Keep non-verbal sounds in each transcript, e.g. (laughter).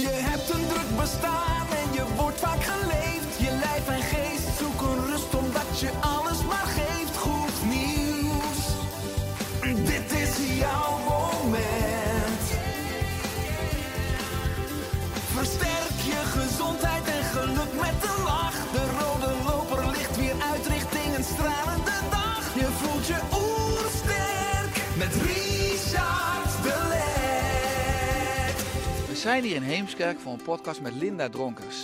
Je hebt een druk bestaan zijn hier in Heemskerk voor een podcast met Linda Dronkers.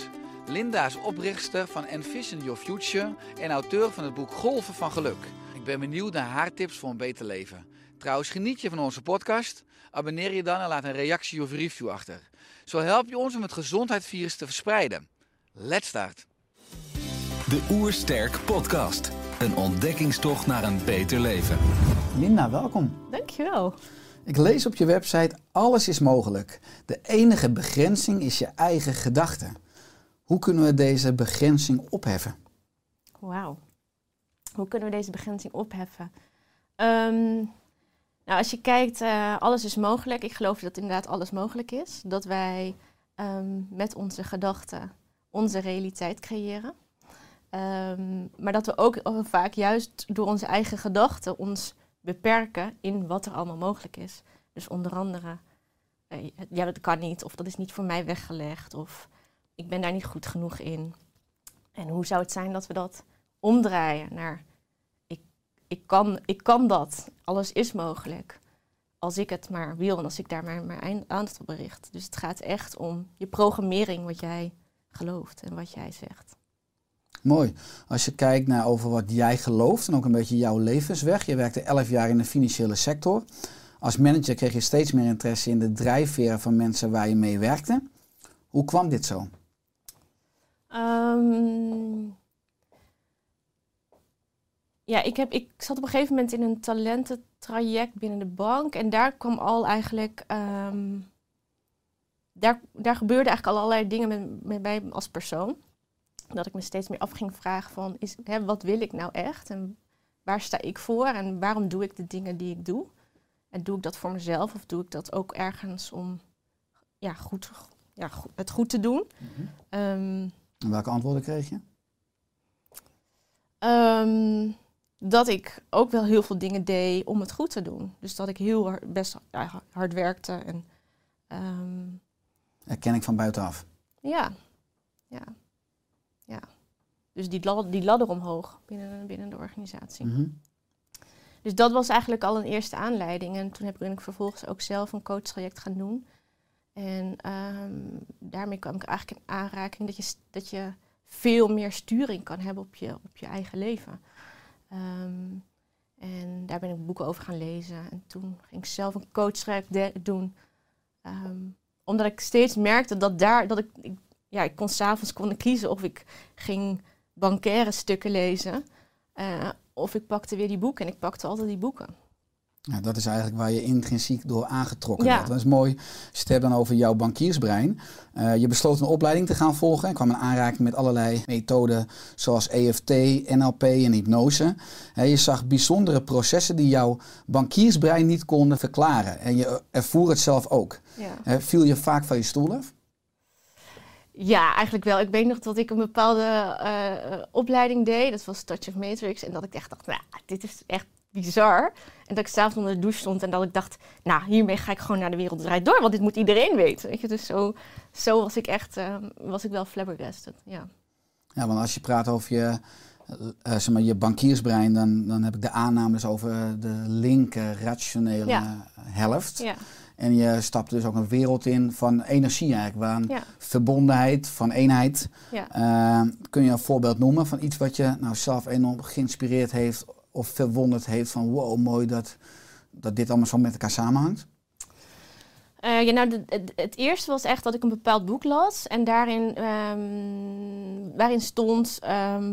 Linda is oprichter van Envision Your Future en auteur van het boek Golven van Geluk. Ik ben benieuwd naar haar tips voor een beter leven. Trouwens, geniet je van onze podcast? Abonneer je dan en laat een reactie of review achter. Zo help je ons om het gezondheidsvirus te verspreiden. Let's start! De Oersterk Podcast. Een ontdekkingstocht naar een beter leven. Linda, welkom. Dankjewel. Ik lees op je website: alles is mogelijk. De enige begrenzing is je eigen gedachte. Hoe kunnen we deze begrenzing opheffen? Wauw. Hoe kunnen we deze begrenzing opheffen? Ehm, nou, als je kijkt, eh, alles is mogelijk. Ik geloof dat inderdaad alles mogelijk is. Dat wij ehm, met onze gedachten onze realiteit creëren. Ehm, maar dat we ook eh, vaak juist door onze eigen gedachten ons beperken in wat er allemaal mogelijk is. Dus onder andere, eh, ja, dat kan niet, of dat is niet voor mij weggelegd, of ik ben daar niet goed genoeg in. En hoe zou het zijn dat we dat omdraaien naar, ik, ik, kan, ik kan dat, alles is mogelijk. Als ik het maar wil en als ik daar maar mijn aandacht op richt. Dus het gaat echt om je programmering, wat jij gelooft en wat jij zegt. Mooi. Als je kijkt naar over wat jij gelooft en ook een beetje jouw levensweg. Je werkte 11 jaar in de financiële sector. Als manager kreeg je steeds meer interesse in de drijfveren van mensen waar je mee werkte. Hoe kwam dit zo? Ehm, ja, ik, heb, ik zat op een gegeven moment in een talententraject binnen de bank. En daar kwam al eigenlijk. ehm, daar, daar gebeurden eigenlijk al allerlei dingen met, met mij als persoon. Dat ik me steeds meer af ging vragen van, is, hè, wat wil ik nou echt? En waar sta ik voor? En waarom doe ik de dingen die ik doe? En doe ik dat voor mezelf of doe ik dat ook ergens om ja, goed, ja, goed- het goed te doen? Ehm, En welke antwoorden kreeg je? Ehm, dat ik ook wel heel veel dingen deed om het goed te doen. Dus dat ik heel hard, best ja, hard werkte. En Herken ik van buitenaf. ja, ja, ja. Dus die, lad- die ladder omhoog binnen, binnen de organisatie. Mhm. Dus dat was eigenlijk al een eerste aanleiding. En toen heb ik, vervolgens ook zelf een coachtraject gaan doen. En ehm, daarmee kwam ik eigenlijk in aanraking dat je, dat je veel meer sturing kan hebben op je, op je eigen leven. Ehm, en daar ben ik boeken over gaan lezen. En toen ging ik zelf een coachtraject doen. Ehm, omdat ik steeds merkte dat daar, dat ik, ik ja, ik kon s'avonds kon kiezen of ik ging bankaire stukken lezen. eh, of ik pakte weer die boeken en ik pakte altijd die boeken. Ja, dat is eigenlijk waar je intrinsiek door aangetrokken Ja. wordt. Dat is mooi. Als je het hebt dan over jouw bankiersbrein. Eh, je besloot een opleiding te gaan volgen. En kwam in aanraking met allerlei methoden zoals EFT, NLP en hypnose. Je zag bijzondere processen die jouw bankiersbrein niet konden verklaren. En je ervoer het zelf ook. Ja. Viel je vaak van je stoel af? Ja, eigenlijk wel. Ik weet nog dat ik een bepaalde eh, eh, opleiding deed. Dat was Touch of Matrix. En dat ik echt dacht, nou, dit is echt bizar. En dat ik s'avonds onder de douche stond en dat ik dacht, nou, hiermee ga ik gewoon naar de wereld draait door. Want dit moet iedereen weten. Weet je? Dus zo, zo was ik echt, eh, was ik wel flabbergasted. Ja. Ja, want als je praat over je, eh, zeg maar, je bankiersbrein, dan, dan heb ik de aannames over de linker rationele Ja. helft. Ja. En je stapt dus ook een wereld in van energie eigenlijk, Ja. verbondenheid, van eenheid. Ja. Eh, kun je een voorbeeld noemen van iets wat je nou zelf enorm geïnspireerd heeft of verwonderd heeft van wow, mooi dat, dat dit allemaal zo met elkaar samenhangt? Eh, ja, nou, de- het, het eerste was echt dat ik een bepaald boek las. En daarin ehm, waarin stond... ehm,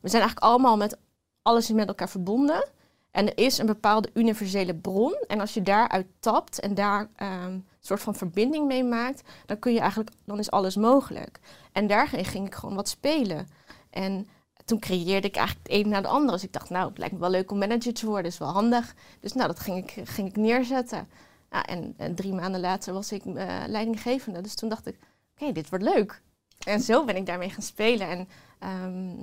we zijn eigenlijk allemaal met alles met elkaar verbonden. En er is een bepaalde universele bron. En als je daaruit tapt en daar ehm, een soort van verbinding mee maakt... dan kun je eigenlijk, dan is alles mogelijk. En daarin ging ik gewoon wat spelen. En toen creëerde ik eigenlijk het een na de andere. Dus ik dacht, nou, het lijkt me wel leuk om manager te worden. is wel handig. Dus nou, dat ging ik, ging ik neerzetten. En, en drie maanden later was ik eh, leidinggevende. Dus toen dacht ik, oké, dit wordt leuk. En zo ben ik daarmee gaan spelen. En ehm,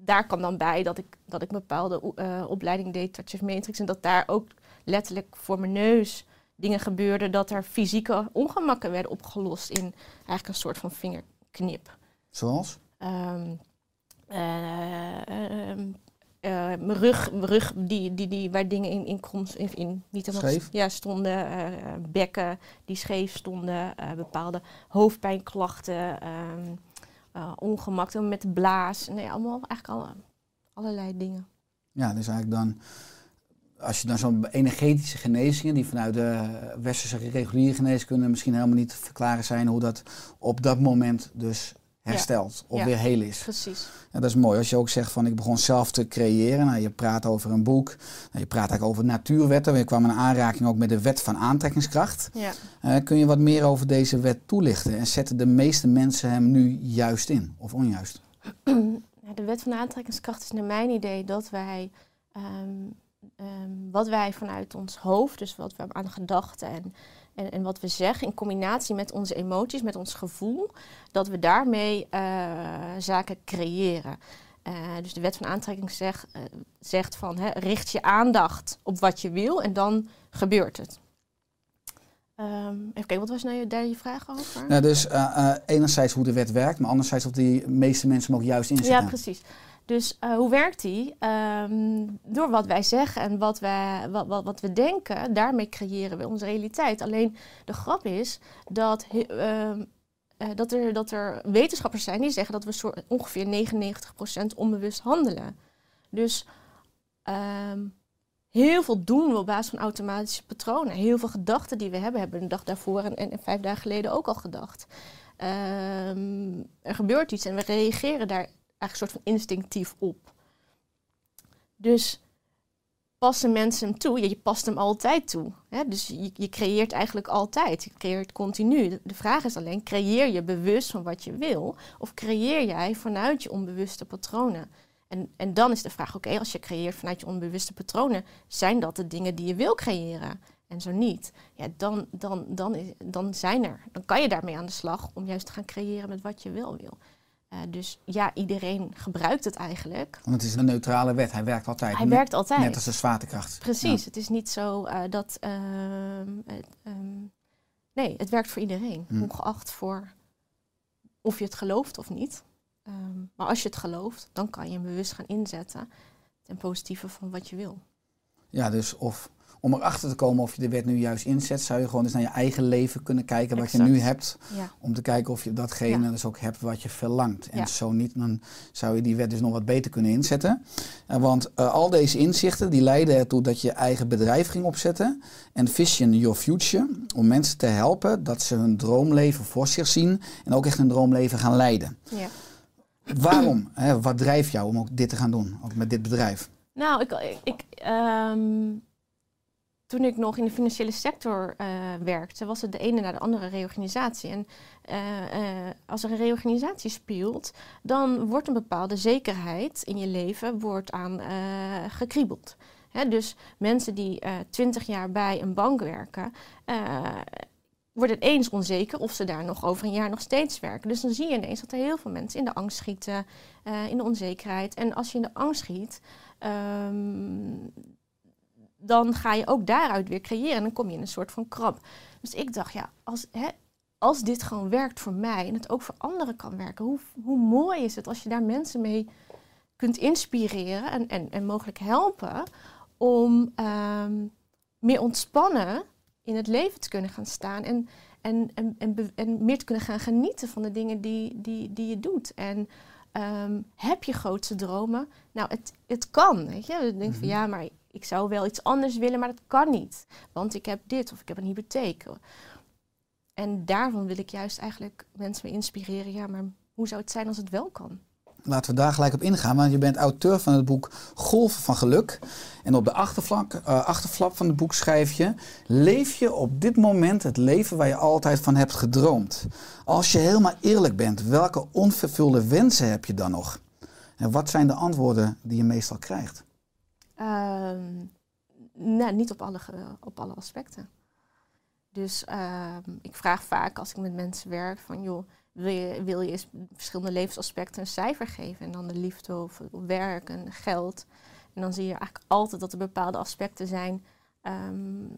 daar kwam dan bij dat ik, dat ik een bepaalde eh, opleiding deed, Touch of Matrix. En dat daar ook letterlijk voor mijn neus dingen gebeurden. Dat er fysieke ongemakken werden opgelost in eigenlijk een soort van vingerknip. Zoals? Ehm, eh, ehm, eh, mijn rug, mijn rug die, die, die, waar dingen in, in, krom, in, in niet helemaal Scheef? Ja, stonden. bekken die scheef stonden. bepaalde hoofdpijnklachten. ehm eh, ongemakken met de blaas. Nee, allemaal eigenlijk alle, allerlei dingen. Ja, dus eigenlijk dan, als je dan zo'n energetische genezingen, die vanuit de westerse reguliere geneeskunde misschien helemaal niet te verklaren zijn, hoe dat op dat moment dus herstelt of Ja. weer heel is. Precies. Ja, dat is mooi. Als je ook zegt van ik begon zelf te creëren. Nou, je praat over een boek. Nou, je praat eigenlijk over natuurwetten. Je kwam in aanraking ook met de wet van aantrekkingskracht. Ja. Eh, kun je wat meer over deze wet toelichten? En zetten de meeste mensen hem nu juist in of onjuist? Ja, (clears throat) de wet van aantrekkingskracht is naar mijn idee dat wij ehm, ehm, wat wij vanuit ons hoofd, dus wat we aan gedachten en, en, en wat we zeggen, in combinatie met onze emoties, met ons gevoel, dat we daarmee eh, zaken creëren. Eh, dus de wet van aantrekking zegt, eh, zegt van hè, richt je aandacht op wat je wil en dan gebeurt het. Ehm, even kijken, wat was nou je, daar je vraag over? Nou, dus enerzijds hoe de wet werkt, maar anderzijds of die meeste mensen hem ook juist inzetten. Ja, precies. Dus eh, hoe werkt die? Ehm, door wat wij zeggen en wat, wij, wat, wat, wat we denken, daarmee creëren we onze realiteit. Alleen de grap is dat, ehm, eh, dat, er, dat er wetenschappers zijn die zeggen dat we ongeveer 99% onbewust handelen. Dus ehm, heel veel doen we op basis van automatische patronen. Heel veel gedachten die we hebben, hebben we een dag daarvoor en, en, vijf dagen geleden ook al gedacht. Er gebeurt iets en we reageren daar een soort van instinctief op. Dus passen mensen hem toe? Ja, je past hem altijd toe. Hè? Dus je, creëert eigenlijk altijd. Je creëert continu. De, de vraag is alleen, creëer je bewust van wat je wil? Of creëer jij vanuit je onbewuste patronen? En, en dan is de vraag, oké, als je creëert vanuit je onbewuste patronen, zijn dat de dingen die je wil creëren? En zo niet, ja, dan, dan, dan, is, dan zijn er. Dan kan je daarmee aan de slag om juist te gaan creëren met wat je wel wil. Eh, dus ja, iedereen gebruikt het eigenlijk. Want het is een neutrale wet. Hij werkt altijd. Hij Net- werkt altijd. Net als de zwaartekracht. Precies, het is niet zo eh, dat. ehm, ehm, nee, het werkt voor iedereen, Hmm. ongeacht voor of je het gelooft of niet. Ehm, maar als je het gelooft, dan kan je hem bewust gaan inzetten ten positieve van wat je wil. Ja, dus of om erachter te komen of je de wet nu juist inzet, zou je gewoon eens naar je eigen leven kunnen kijken wat je nu hebt. Ja, Om te kijken of je datgene Ja. dus ook hebt wat je verlangt. En Ja. zo niet, dan zou je die wet dus nog wat beter kunnen inzetten. Eh, want eh, al deze inzichten die leiden ertoe dat je eigen bedrijf ging opzetten. En Vision Your Future. Om mensen te helpen dat ze hun droomleven voor zich zien. En ook echt hun droomleven gaan leiden. ja. Waarom? (clears throat) Hè, wat drijft jou om ook dit te gaan doen? Ook met dit bedrijf? Nou, ik, ik, ik, ehm, toen ik nog in de financiële sector eh, werkte, was het de ene naar de andere reorganisatie. En eh, eh, als er een reorganisatie speelt, dan wordt een bepaalde zekerheid in je leven wordt aan gekriebeld. Hè, dus mensen die twintig jaar bij een bank werken, worden eens onzeker of ze daar nog over een jaar nog steeds werken. Dus dan zie je ineens dat er heel veel mensen in de angst schieten, in de onzekerheid. En als je in de angst schiet, ehm, dan ga je ook daaruit weer creëren. En dan kom je in een soort van krab. Dus ik dacht, ja, als, hè, als dit gewoon werkt voor mij en het ook voor anderen kan werken, hoe, hoe mooi is het als je daar mensen mee kunt inspireren en, en, en mogelijk helpen om ehm, meer ontspannen in het leven te kunnen gaan staan en, en, en, en, meer te kunnen gaan genieten van de dingen die, die, die je doet. En ehm, heb je grootste dromen? Nou, het, het kan, weet je. Dan denk je van ja, maar ik zou wel iets anders willen, maar dat kan niet. Want ik heb dit of ik heb een hypotheek. En daarvan wil ik juist eigenlijk mensen mee inspireren. Ja, maar hoe zou het zijn als het wel kan? Laten we daar gelijk op ingaan, want je bent auteur van het boek Golven van Geluk. En op de achterflap, uh, achterflap van het boek schrijf je: Leef je op dit moment het leven waar je altijd van hebt gedroomd? Als je helemaal eerlijk bent, welke onvervulde wensen heb je dan nog? En wat zijn de antwoorden die je meestal krijgt? Nou, niet op alle, op alle aspecten. Dus uh, ik vraag vaak als ik met mensen werk van joh, wil je, wil je eens verschillende levensaspecten een cijfer geven? En dan de liefde of, werk en geld. En dan zie je eigenlijk altijd dat er bepaalde aspecten zijn um,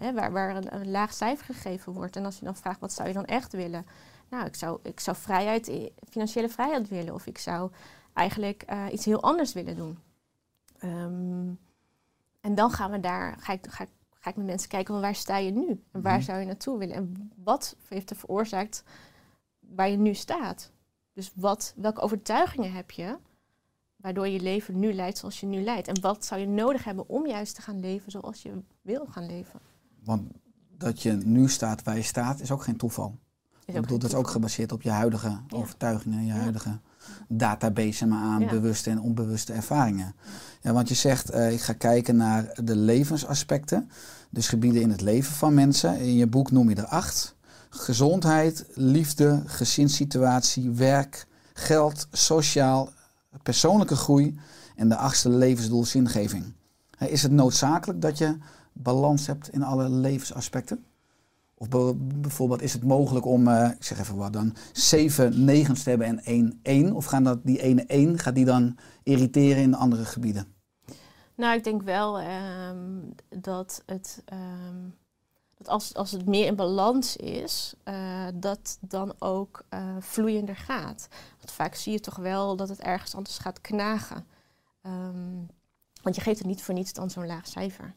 uh, waar, waar een, laag cijfer gegeven wordt. En als je dan vraagt wat zou je dan echt willen? Nou, ik zou, ik zou vrijheid, financiële vrijheid willen. Of ik zou eigenlijk uh, iets heel anders willen doen. Um, en dan gaan we daar, ga ik, ga, ga ik met mensen kijken van waar sta je nu? En waar mhm. zou je naartoe willen? En wat heeft er veroorzaakt waar je nu staat? Dus wat, welke overtuigingen heb je waardoor je leven nu leidt zoals je nu leidt? En wat zou je nodig hebben om juist te gaan leven zoals je wil gaan leven? Want dat je nu staat waar je staat is ook geen toeval. Is ik bedoel, dat is ook gebaseerd op je huidige overtuigingen, je huidige database maar aan bewuste en onbewuste ervaringen. Ja, want je zegt, uh, ik ga kijken naar de levensaspecten, dus gebieden in het leven van mensen. In je boek noem je er acht. Gezondheid, liefde, gezinssituatie, werk, geld, sociaal, persoonlijke groei en de achtste levensdoel zingeving. Is het noodzakelijk dat je balans hebt in alle levensaspecten? Of bijvoorbeeld is het mogelijk om, uh, ik zeg even wat dan, zeven negens te hebben en één één? Of gaan dat, die ene één, gaat die dan irriteren in andere gebieden? Nou, ik denk wel um, dat, het, um, dat als, als het meer in balans is, uh, dat dan ook uh, vloeiender gaat. Want vaak zie je toch wel dat het ergens anders gaat knagen. Um, want je geeft het niet voor niets dan zo'n laag cijfer.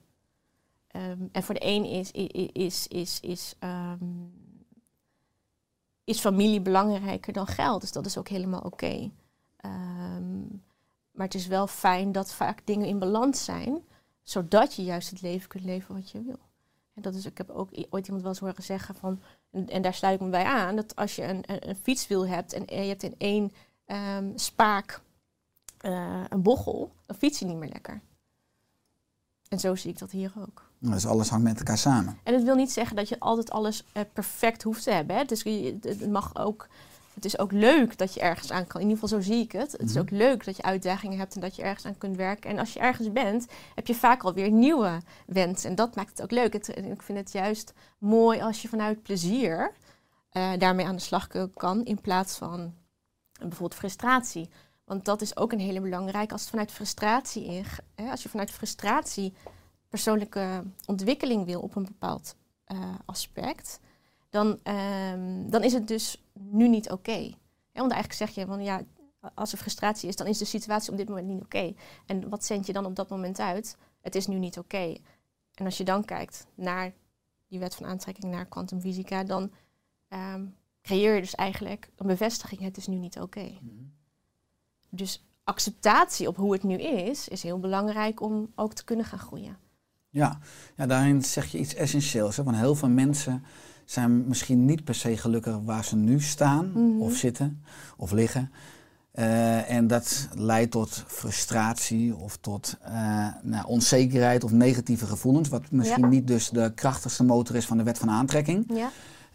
Um, en voor de een is, is, is, is, um, is familie belangrijker dan geld. Dus dat is ook helemaal oké. Um, maar het is wel fijn dat vaak dingen in balans zijn, zodat je juist het leven kunt leven wat je wil. En dat is, ik heb ook ooit iemand wel eens horen zeggen van, en, daar sluit ik me bij aan, dat als je een, een, fietswiel hebt en, je hebt in één spaak uh, een bochel, dan fiets je niet meer lekker. En zo zie ik dat hier ook. Dus alles hangt met elkaar samen. En het wil niet zeggen dat je altijd alles uh, perfect hoeft te hebben. Hè. Dus het mag ook. Het is ook leuk dat je ergens aan kan. In ieder geval zo zie ik het. Het is mhm. ook leuk dat je uitdagingen hebt en dat je ergens aan kunt werken. En als je ergens bent, heb je vaak alweer nieuwe wensen. En dat maakt het ook leuk. Het, ik vind het juist mooi als je vanuit plezier uh, daarmee aan de slag kan. In plaats van bijvoorbeeld frustratie. Want dat is ook een hele belangrijke. Als het vanuit frustratie in, hè, als je vanuit frustratie persoonlijke ontwikkeling wil op een bepaald uh, aspect, dan, um, dan is het dus nu niet oké. Okay. Want eigenlijk zeg je van ja, als er frustratie is, dan is de situatie op dit moment niet oké. Okay. En wat zend je dan op dat moment uit? Het is nu niet oké. Okay. En als je dan kijkt naar die wet van aantrekking, naar kwantumfysica, dan um, creëer je dus eigenlijk een bevestiging: het is nu niet oké. Mm -hmm. Dus acceptatie op hoe het nu is, is heel belangrijk om ook te kunnen gaan groeien. Ja, ja daarin zeg je iets essentieels. Hè? Want heel veel mensen zijn misschien niet per se gelukkig waar ze nu staan, mhm. of zitten, of liggen. Uh, en dat leidt tot frustratie of tot uh, nou, onzekerheid of negatieve gevoelens. Wat misschien niet dus de krachtigste motor is van de wet van aantrekking. Ja.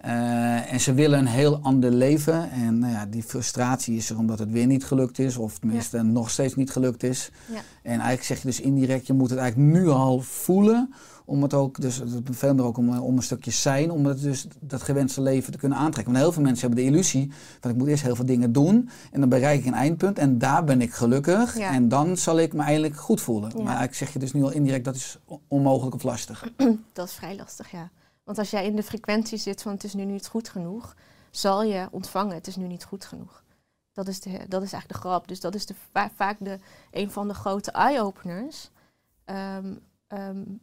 Uh, en ze willen een heel ander leven. En nou ja, die frustratie is er omdat het weer niet gelukt is, of tenminste nog steeds niet gelukt is. Ja. En eigenlijk zeg je dus indirect, je moet het eigenlijk nu al voelen. Om het ook, dus het vervelende ook om, om een stukje zijn, om het dus dat gewenste leven te kunnen aantrekken. Want heel veel mensen hebben de illusie van ik moet eerst heel veel dingen doen. En dan bereik ik een eindpunt en daar ben ik gelukkig. Ja. En dan zal ik me eindelijk goed voelen. Maar eigenlijk zeg je dus nu al indirect, dat is onmogelijk of lastig. (clears throat) Dat is vrij lastig, ja. Want als jij in de frequentie zit van het is nu niet goed genoeg, zal je ontvangen het is nu niet goed genoeg. Dat is, de, dat is eigenlijk de grap. Dus dat is de, vaak de, een van de grote eye-openers. Um, um,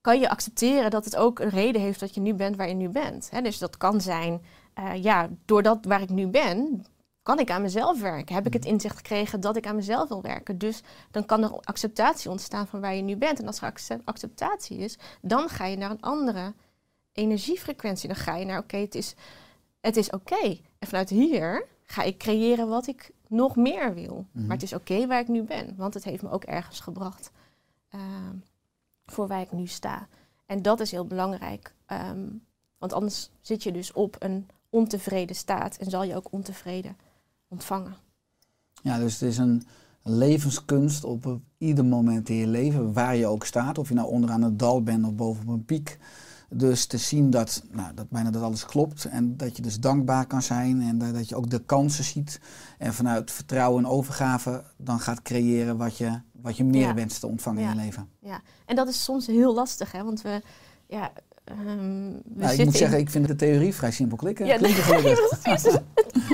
kan je accepteren dat het ook een reden heeft dat je nu bent waar je nu bent. Dus dat kan zijn, uh, ja, doordat waar ik nu ben, kan ik aan mezelf werken? Heb ik het inzicht gekregen dat ik aan mezelf wil werken? Dus dan kan er acceptatie ontstaan van waar je nu bent. En als er accep- acceptatie is, dan ga je naar een andere energiefrequentie. Dan ga je naar, oké, het is, het is oké. En vanuit hier ga ik creëren wat ik nog meer wil. Mhm. Maar het is oké waar ik nu ben, want het heeft me ook ergens gebracht eh, voor waar ik nu sta. En dat is heel belangrijk, ehm, want anders zit je dus op een ontevreden staat en zal je ook ontevreden ontvangen. Ja, dus het is een levenskunst op ieder moment in je leven, waar je ook staat. Of je nou onderaan het dal bent of boven op een piek. Dus te zien dat, nou, dat bijna dat alles klopt en dat je dus dankbaar kan zijn en dat je ook de kansen ziet. En vanuit vertrouwen en overgave dan gaat creëren wat je, wat je meer Ja. wenst te ontvangen in Ja. je leven. Ja, en dat is soms heel lastig, hè? want we, ja, ehm, we Nou, ik moet in- zeggen, ik vind de theorie vrij simpel klikken. Ja, (laughs) gelukkig. precies. (laughs)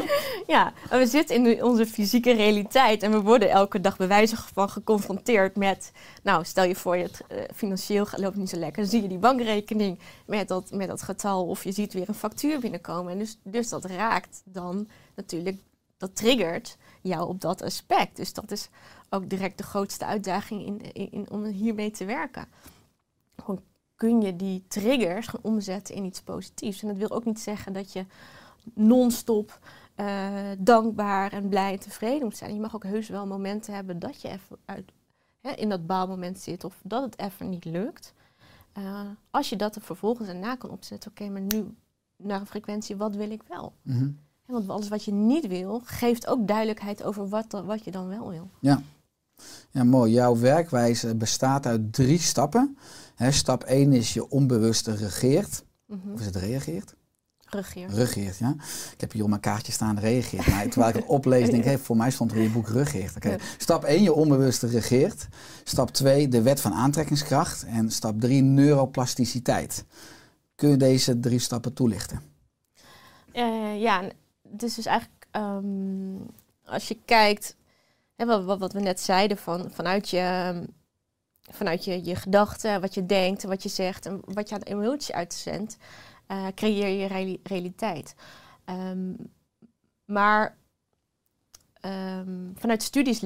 (laughs) (laughs) ja, we zitten in onze fysieke realiteit en we worden elke dag bij wijze van geconfronteerd met, nou, stel je voor, je het, eh, financieel loopt niet zo lekker, dan zie je die bankrekening met dat, met dat getal of je ziet weer een factuur binnenkomen. En dus, dus dat raakt dan natuurlijk, dat triggert jou op dat aspect. Dus dat is ook direct de grootste uitdaging in, in, in- om hiermee te werken. Gewoon kun je die triggers gaan omzetten in iets positiefs. En dat wil ook niet zeggen dat je non-stop eh, dankbaar en blij en tevreden moet zijn. Je mag ook heus wel momenten hebben dat je even uit, hè, in dat baalmoment zit of dat het even niet lukt. Eh, als je dat er vervolgens erna kan opzetten, oké, maar nu naar een frequentie, wat wil ik wel? Mhm. Want alles wat je niet wil, geeft ook duidelijkheid over wat, dan- wat je dan wel wil. Ja, mooi. Jouw werkwijze bestaat uit drie stappen. Hè, stap 1 is je onbewuste regeert. Mhm. Of is het reageert? Regeer. Regeert, ja. Ik heb hier op mijn kaartje staan reageert. Maar terwijl ik het oplees, denk ik, (laughs) hey, voor mij stond er in je boek regeert. Oké. Stap 1, je onbewuste regeert. Stap 2, de wet van aantrekkingskracht. En stap 3, neuroplasticiteit. Kun je deze drie stappen toelichten? Eh, ja, is dus eigenlijk, ehm, als je kijkt, hè, wat, wat, wat we net zeiden, van, vanuit je, ehm, vanuit je, je gedachten, wat je denkt, wat je zegt en wat je aan emotie uitzendt, eh, creëer je reali- realiteit. Ehm, maar ehm, vanuit studies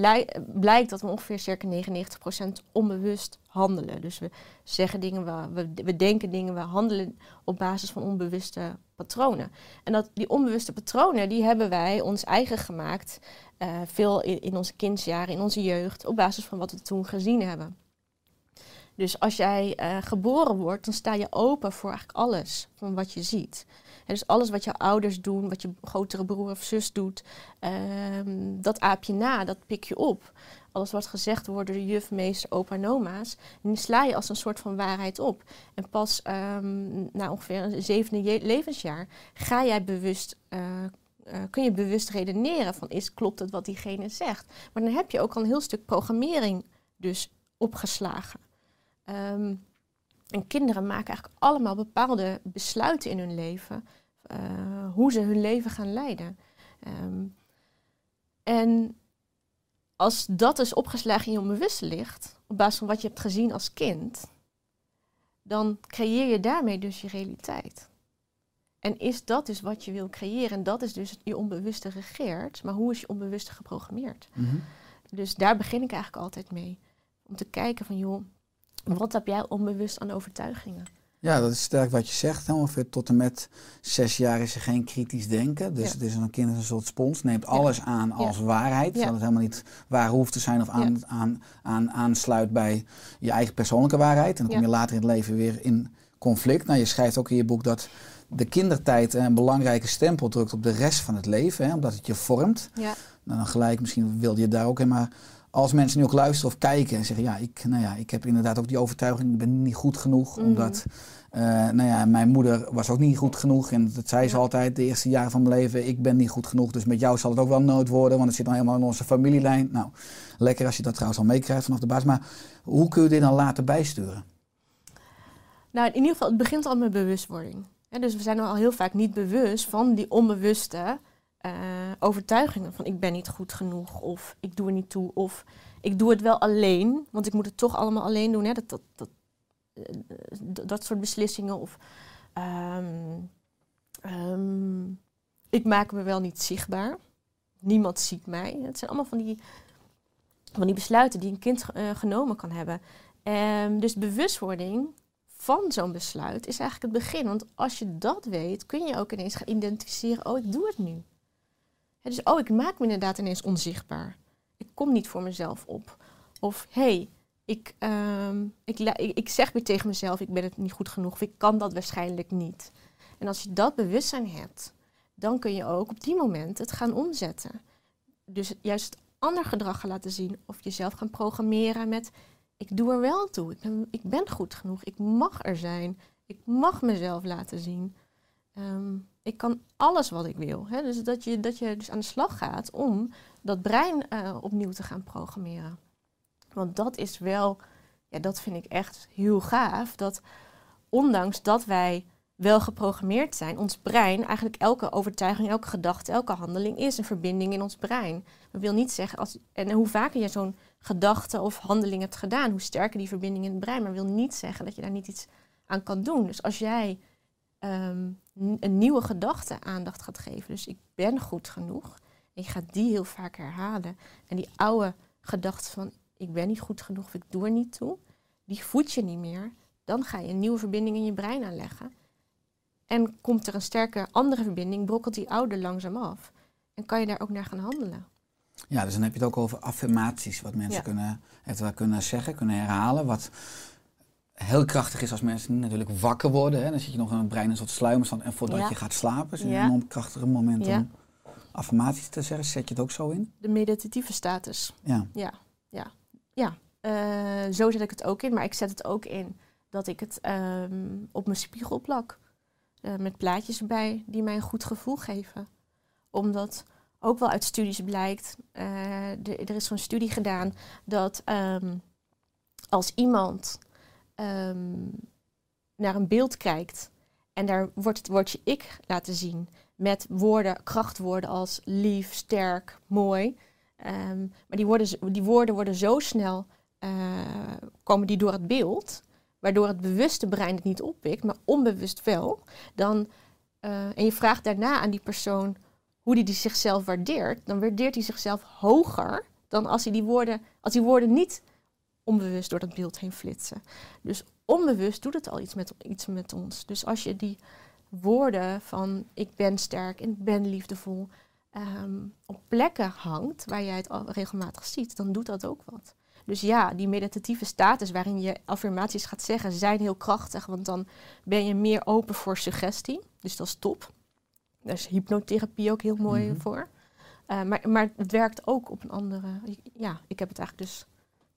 blijkt dat we ongeveer circa 99% onbewust handelen. Dus we zeggen dingen, we, we, we denken dingen, we handelen op basis van onbewuste patronen. En dat, die onbewuste patronen, die hebben wij ons eigen gemaakt, eh, veel in, in onze kindsjaren, in onze jeugd, op basis van wat we toen gezien hebben. Dus als jij eh, geboren wordt, dan sta je open voor eigenlijk alles van wat je ziet. Dus alles wat jouw ouders doen, wat je grotere broer of zus doet, ehm, dat aap je na, dat pik je op. Alles wat gezegd wordt door de juf, meester, opa en oma's, die sla je als een soort van waarheid op. En pas ehm, na ongeveer een zevende je- levensjaar ga jij bewust, eh, eh, kun je bewust redeneren van is klopt het wat diegene zegt. Maar dan heb je ook al een heel stuk programmering dus opgeslagen. Ehm, en kinderen maken eigenlijk allemaal bepaalde besluiten in hun leven, eh, hoe ze hun leven gaan leiden. Ehm, en als dat dus opgeslagen in je onbewuste ligt, op basis van wat je hebt gezien als kind, dan creëer je daarmee dus je realiteit. En is dat dus wat je wil creëren? En dat is dus je onbewuste regeert. Maar hoe is je onbewuste geprogrammeerd? Mhm. Dus daar begin ik eigenlijk altijd mee. Om te kijken van, joh, wat heb jij onbewust aan overtuigingen? Ja, dat is sterk wat je zegt. Hè. Ongeveer tot en met zes jaar is er geen kritisch denken. Dus Ja. het is een kind een soort spons. Neemt alles aan als waarheid. Dat het helemaal niet waar hoeft te zijn of aan, aan, aan, aansluit bij je eigen persoonlijke waarheid. En dan kom je later in het leven weer in conflict. Nou, je schrijft ook in je boek dat de kindertijd een belangrijke stempel drukt op de rest van het leven. Hè, omdat het je vormt. Ja, Nou, dan gelijk, misschien wilde je daar ook in, maar als mensen nu ook luisteren of kijken en zeggen, ja, ik, nou ja, ik heb inderdaad ook die overtuiging, ik ben niet goed genoeg, Mhm. omdat, eh, nou ja, mijn moeder was ook niet goed genoeg en dat zei ze Ja. altijd de eerste jaren van mijn leven, ik ben niet goed genoeg, dus met jou zal het ook wel nooit worden, want het zit dan helemaal in onze familielijn. Nou, lekker als je dat trouwens al meekrijgt vanaf de baas, maar hoe kun je dit dan laten bijsturen? nou in ieder geval, het begint al met bewustwording. Dus we zijn al heel vaak niet bewust van die onbewuste eh, overtuigingen. Van ik ben niet goed genoeg, of ik doe er niet toe, of ik doe het wel alleen, want ik moet het toch allemaal alleen doen. Hè? Dat, dat, dat, eh, soort beslissingen. Of ehm, ehm, ik maak me wel niet zichtbaar. niemand ziet mij. Het zijn allemaal van die, van die besluiten die een kind eh, genomen kan hebben. Ehm, dus bewustwording van zo'n besluit is eigenlijk het begin. Want als je dat weet, kun je ook ineens gaan identificeren: oh, ik doe het nu. Dus oh, ik maak me inderdaad ineens onzichtbaar. Ik kom niet voor mezelf op. Of hey, ik, ehm, ik, ik, zeg weer tegen mezelf: ik ben het niet goed genoeg. Of ik kan dat waarschijnlijk niet. En als je dat bewustzijn hebt, dan kun je ook op die moment het gaan omzetten. Dus juist ander gedrag gaan laten zien. Of jezelf gaan programmeren met: ik doe er wel toe. Ik ben, ik ben goed genoeg. Ik mag er zijn. Ik mag mezelf laten zien. Ehm, ik kan alles wat ik wil. Hè? Dus dat je, dat je dus aan de slag gaat om dat brein eh, opnieuw te gaan programmeren. Want dat is wel, ja, dat vind ik echt heel gaaf. Dat ondanks dat wij wel geprogrammeerd zijn, ons brein, eigenlijk elke overtuiging, elke gedachte, elke handeling is een verbinding in ons brein. Dat wil niet zeggen, als, en hoe vaker je zo'n gedachte of handeling hebt gedaan, hoe sterker die verbinding in het brein. Maar wil niet zeggen dat je daar niet iets aan kan doen. Dus als jij ehm, een nieuwe gedachte aandacht gaat geven, dus ik ben goed genoeg, en je gaat die heel vaak herhalen, en die oude gedachte van ik ben niet goed genoeg of ik doe er niet toe, die voed je niet meer, dan ga je een nieuwe verbinding in je brein aanleggen. En komt er een sterke andere verbinding, brokkelt die oude langzaam af. En kan je daar ook naar gaan handelen. Ja, dus dan heb je het ook over affirmaties, wat mensen Ja. kunnen, eventueel kunnen zeggen, kunnen herhalen. Wat heel krachtig is als mensen natuurlijk wakker worden. Hè? Dan zit je nog in het brein een soort sluimerstand. En voordat Ja. je gaat slapen, is het een enorm krachtige moment Ja. om affirmaties te zeggen. Zet je het ook zo in? De meditatieve status. Ja. Ja, ja, ja. Eh, zo zet ik het ook in, maar ik zet het ook in dat ik het ehm, op mijn spiegel plak. Eh, met plaatjes erbij die mij een goed gevoel geven. Omdat ook wel uit studies blijkt, eh, de- er is zo'n studie gedaan dat ehm, als iemand ehm, naar een beeld kijkt en daar wordt, wordt je ik laten zien met woorden, krachtwoorden als lief, sterk, mooi. Ehm, maar die, worden, z- die woorden worden zo snel, eh, komen die door het beeld, waardoor het bewuste brein het niet oppikt, maar onbewust wel. Dan, eh, en je vraagt daarna aan die persoon hoe die, die zichzelf waardeert, dan waardeert hij zichzelf hoger dan als, hij die, woorden, als die woorden niet onbewust door dat beeld heen flitsen. Dus onbewust doet het al iets met, iets met ons. Dus als je die woorden van ik ben sterk en ik ben liefdevol ehm, op plekken hangt waar jij het al regelmatig ziet, dan doet dat ook wat. Dus ja, die meditatieve status waarin je affirmaties gaat zeggen, zijn heel krachtig, want dan ben je meer open voor suggestie. Dus dat is top. Daar is hypnotherapie ook heel mooi Mhm. voor. Eh, maar, maar het werkt ook op een andere. Ja, ik heb het eigenlijk dus.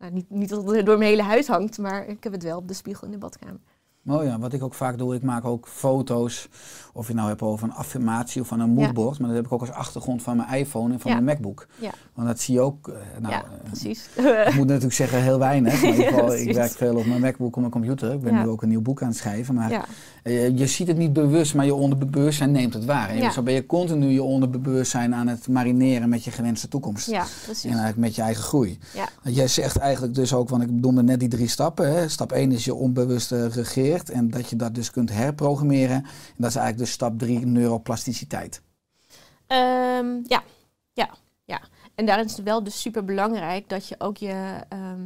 Nou, niet, niet dat het door mijn hele huis hangt, maar ik heb het wel op de spiegel in de badkamer. Mooi ja, wat ik ook vaak doe, ik maak ook foto's. Of je nou hebt over een affirmatie of van een moodboard. Maar dat heb ik ook als achtergrond van mijn iPhone en van Ja. mijn MacBook. Ja. Want dat zie je ook. eh, nou, ja, eh, precies. Ik moet natuurlijk zeggen heel weinig. Maar in ieder (laughs) geval, ik werk veel op mijn MacBook, op mijn computer. Ik ben nu ook een nieuw boek aan het schrijven. Maar eh, je ziet het niet bewust, maar je onderbewustzijn neemt het waar. En Ja. zo ben je continu je onderbewustzijn aan het marineren met je gewenste toekomst. ja, En precies. eigenlijk met je eigen groei. Ja. Jij zegt eigenlijk dus ook, want ik noemde net die drie stappen. Hè. Stap 1 is je onbewuste regeert. En dat je dat dus kunt herprogrammeren. En dat is eigenlijk dus stap 3, neuroplasticiteit. Ehm, ja, ja, ja. En daarin is het wel dus super belangrijk dat je ook je, ehm,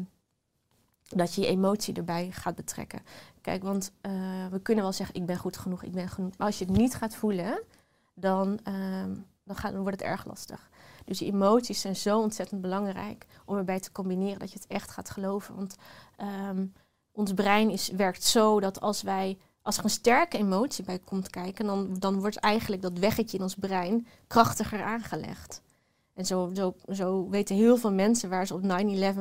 dat je je emotie erbij gaat betrekken. Kijk, want eh, we kunnen wel zeggen, ik ben goed genoeg, ik ben genoeg. Maar als je het niet gaat voelen, dan, ehm, dan, gaat, wordt het erg lastig. Dus die emoties zijn zo ontzettend belangrijk om erbij te combineren dat je het echt gaat geloven. Want ehm, ons brein is, werkt zo dat als wij als er een sterke emotie bij komt kijken, dan, dan wordt eigenlijk dat weggetje in ons brein krachtiger aangelegd. En zo, zo, zo weten heel veel mensen waar ze op 9-11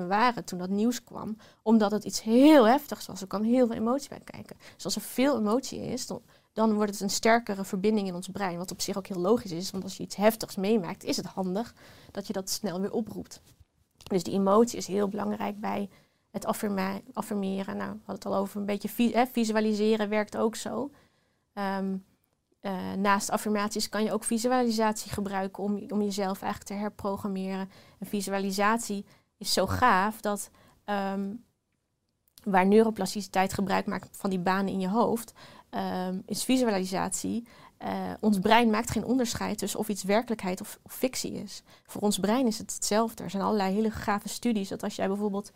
waren toen dat nieuws kwam. Omdat het iets heel heftigs was. Er kwam heel veel emotie bij kijken. Dus als er veel emotie is, dan, dan wordt het een sterkere verbinding in ons brein. Wat op zich ook heel logisch is. Want als je iets heftigs meemaakt, is het handig dat je dat snel weer oproept. Dus die emotie is heel belangrijk bij het affirmeren. Nou, we hadden het al over een beetje visualiseren werkt ook zo. Ehm, eh, naast affirmaties kan je ook visualisatie gebruiken om, om jezelf eigenlijk te herprogrammeren. En visualisatie is zo gaaf dat ehm, waar neuroplasticiteit gebruik maakt van die banen in je hoofd, ehm, is visualisatie eh, ons brein maakt geen onderscheid tussen of iets werkelijkheid of, of fictie is. Voor ons brein is het hetzelfde. Er zijn allerlei hele gave studies dat als jij bijvoorbeeld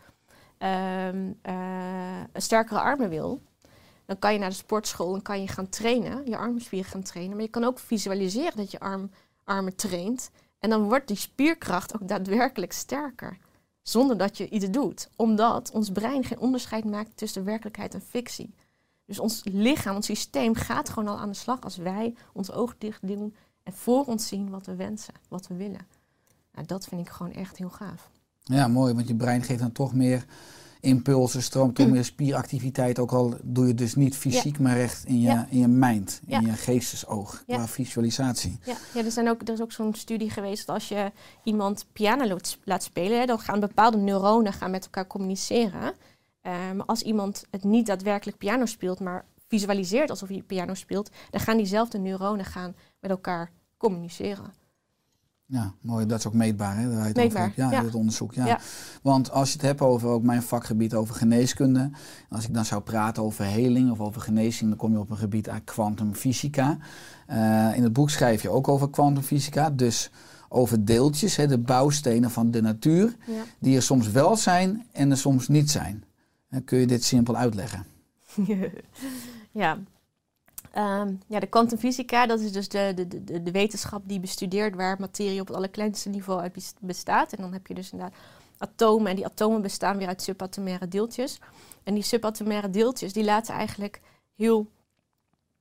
ehm, eh, een sterkere armen wil, dan kan je naar de sportschool en kan je gaan trainen, je armspieren gaan trainen. Maar je kan ook visualiseren dat je arm, armen traint. En dan wordt die spierkracht ook daadwerkelijk sterker. Zonder dat je iets doet. Omdat ons brein geen onderscheid maakt tussen werkelijkheid en fictie. Dus ons lichaam, ons systeem gaat gewoon al aan de slag als wij onze ogen dicht doen en voor ons zien wat we wensen, wat we willen. Nou, dat vind ik gewoon echt heel gaaf. Ja, mooi, want je brein geeft dan toch meer impulsen, stroomt toch meer spieractiviteit. Ook al doe je het dus niet fysiek, maar echt in je, Ja. in je mind, in Ja. je geestesoog, qua visualisatie. Ja, ja er, zijn ook, er is ook zo'n studie geweest dat als je iemand piano laat- spelen, hè, dan gaan bepaalde neuronen gaan met elkaar communiceren. Eh, maar als iemand het niet daadwerkelijk piano speelt, maar visualiseert alsof hij piano speelt, dan gaan diezelfde neuronen gaan met elkaar communiceren. Ja, mooi. Dat is ook meetbaar, hè? Daar waar je het over Meetbaar. Ja, ja. het onderzoek. Ja. Ja. Want als je het hebt over ook mijn vakgebied over geneeskunde. en Als ik dan zou praten over heling of over genezing, dan kom je op een gebied aan kwantumfysica. Eh, in het boek schrijf je ook over kwantumfysica. Dus over deeltjes, hè, de bouwstenen van de natuur. Ja. Die er soms wel zijn en er soms niet zijn. Eh, kun je dit simpel uitleggen? (laughs) ja. Ehm, ja, de kwantumfysica, dat is dus de, de, de, de wetenschap die bestudeert waar materie op het allerkleinste niveau uit bes- bestaat. En dan heb je dus inderdaad atomen en die atomen bestaan weer uit subatomaire deeltjes. En die subatomaire deeltjes die laten eigenlijk heel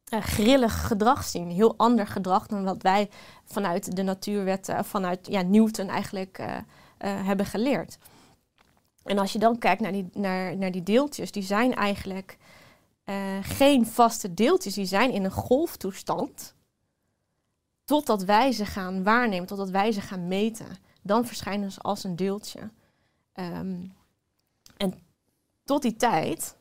eh, grillig gedrag zien. Heel ander gedrag dan wat wij vanuit de natuurwetten, eh, vanuit ja, Newton eigenlijk eh, hebben geleerd. En als je dan kijkt naar die, naar, naar die deeltjes, die zijn eigenlijk eh, geen vaste deeltjes. Die zijn in een golftoestand. Totdat wij ze gaan waarnemen, totdat wij ze gaan meten. Dan verschijnen ze als een deeltje. Ehm, en tot die tijd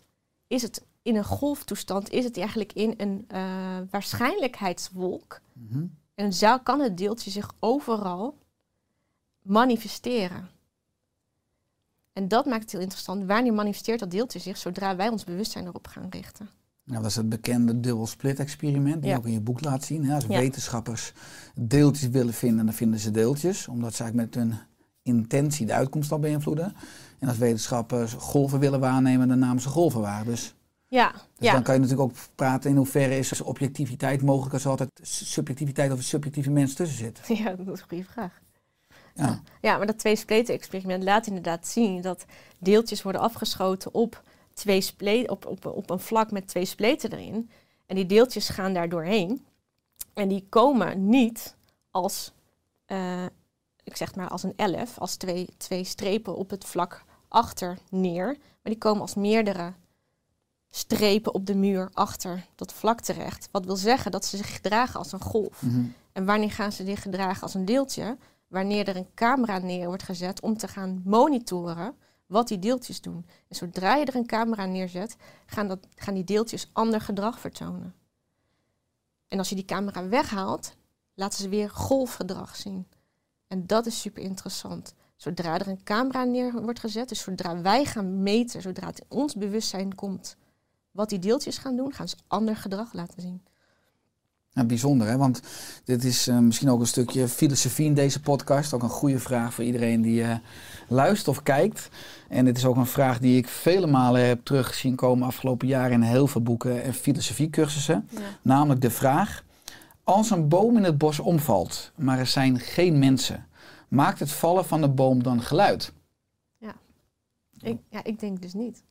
is het in een golftoestand, is het eigenlijk in een eh, waarschijnlijkheidswolk. Mhm. En zou, kan het deeltje zich overal manifesteren. En dat maakt het heel interessant. Wanneer manifesteert dat deeltje zich zodra wij ons bewustzijn erop gaan richten? Nou, dat is het bekende dubbel split experiment, die je ook in je boek laat zien. hè. Als Ja. wetenschappers deeltjes willen vinden, dan vinden ze deeltjes. Omdat ze eigenlijk met hun intentie de uitkomst al beïnvloeden. En als wetenschappers golven willen waarnemen, dan namen ze golven waar. Dus, Ja, dus ja. dan kan je natuurlijk ook praten in hoeverre is objectiviteit mogelijk als er altijd subjectiviteit of een subjectieve mens tussen zit. (laughs) ja, dat is een goede vraag. Ja. Ja, maar dat twee-spleten-experiment laat inderdaad zien dat deeltjes worden afgeschoten op, twee sple- op, op, op een vlak met twee spleten erin. En die deeltjes gaan daar doorheen. En die komen niet als, eh, ik zeg maar als een elf, als twee, twee strepen op het vlak achter neer. Maar die komen als meerdere strepen op de muur achter dat vlak terecht. Wat wil zeggen dat ze zich gedragen als een golf. Mhm. En wanneer gaan ze zich gedragen als een deeltje? Wanneer er een camera neer wordt gezet om te gaan monitoren wat die deeltjes doen. En zodra je er een camera neerzet, gaan, dat, gaan die deeltjes ander gedrag vertonen. En als je die camera weghaalt, laten ze weer golfgedrag zien. En dat is super interessant. Zodra er een camera neer wordt gezet, dus zodra wij gaan meten, zodra het in ons bewustzijn komt wat die deeltjes gaan doen, gaan ze ander gedrag laten zien. Ja, bijzonder, hè? want dit is eh, misschien ook een stukje filosofie in deze podcast. Ook een goede vraag voor iedereen die eh, luistert of kijkt. En dit is ook een vraag die ik vele malen heb teruggezien komen afgelopen jaren in heel veel boeken en filosofiecursussen. Ja. Namelijk de vraag, als een boom in het bos omvalt, maar er zijn geen mensen, maakt het vallen van de boom dan geluid? Ik, ja, ik denk dus niet.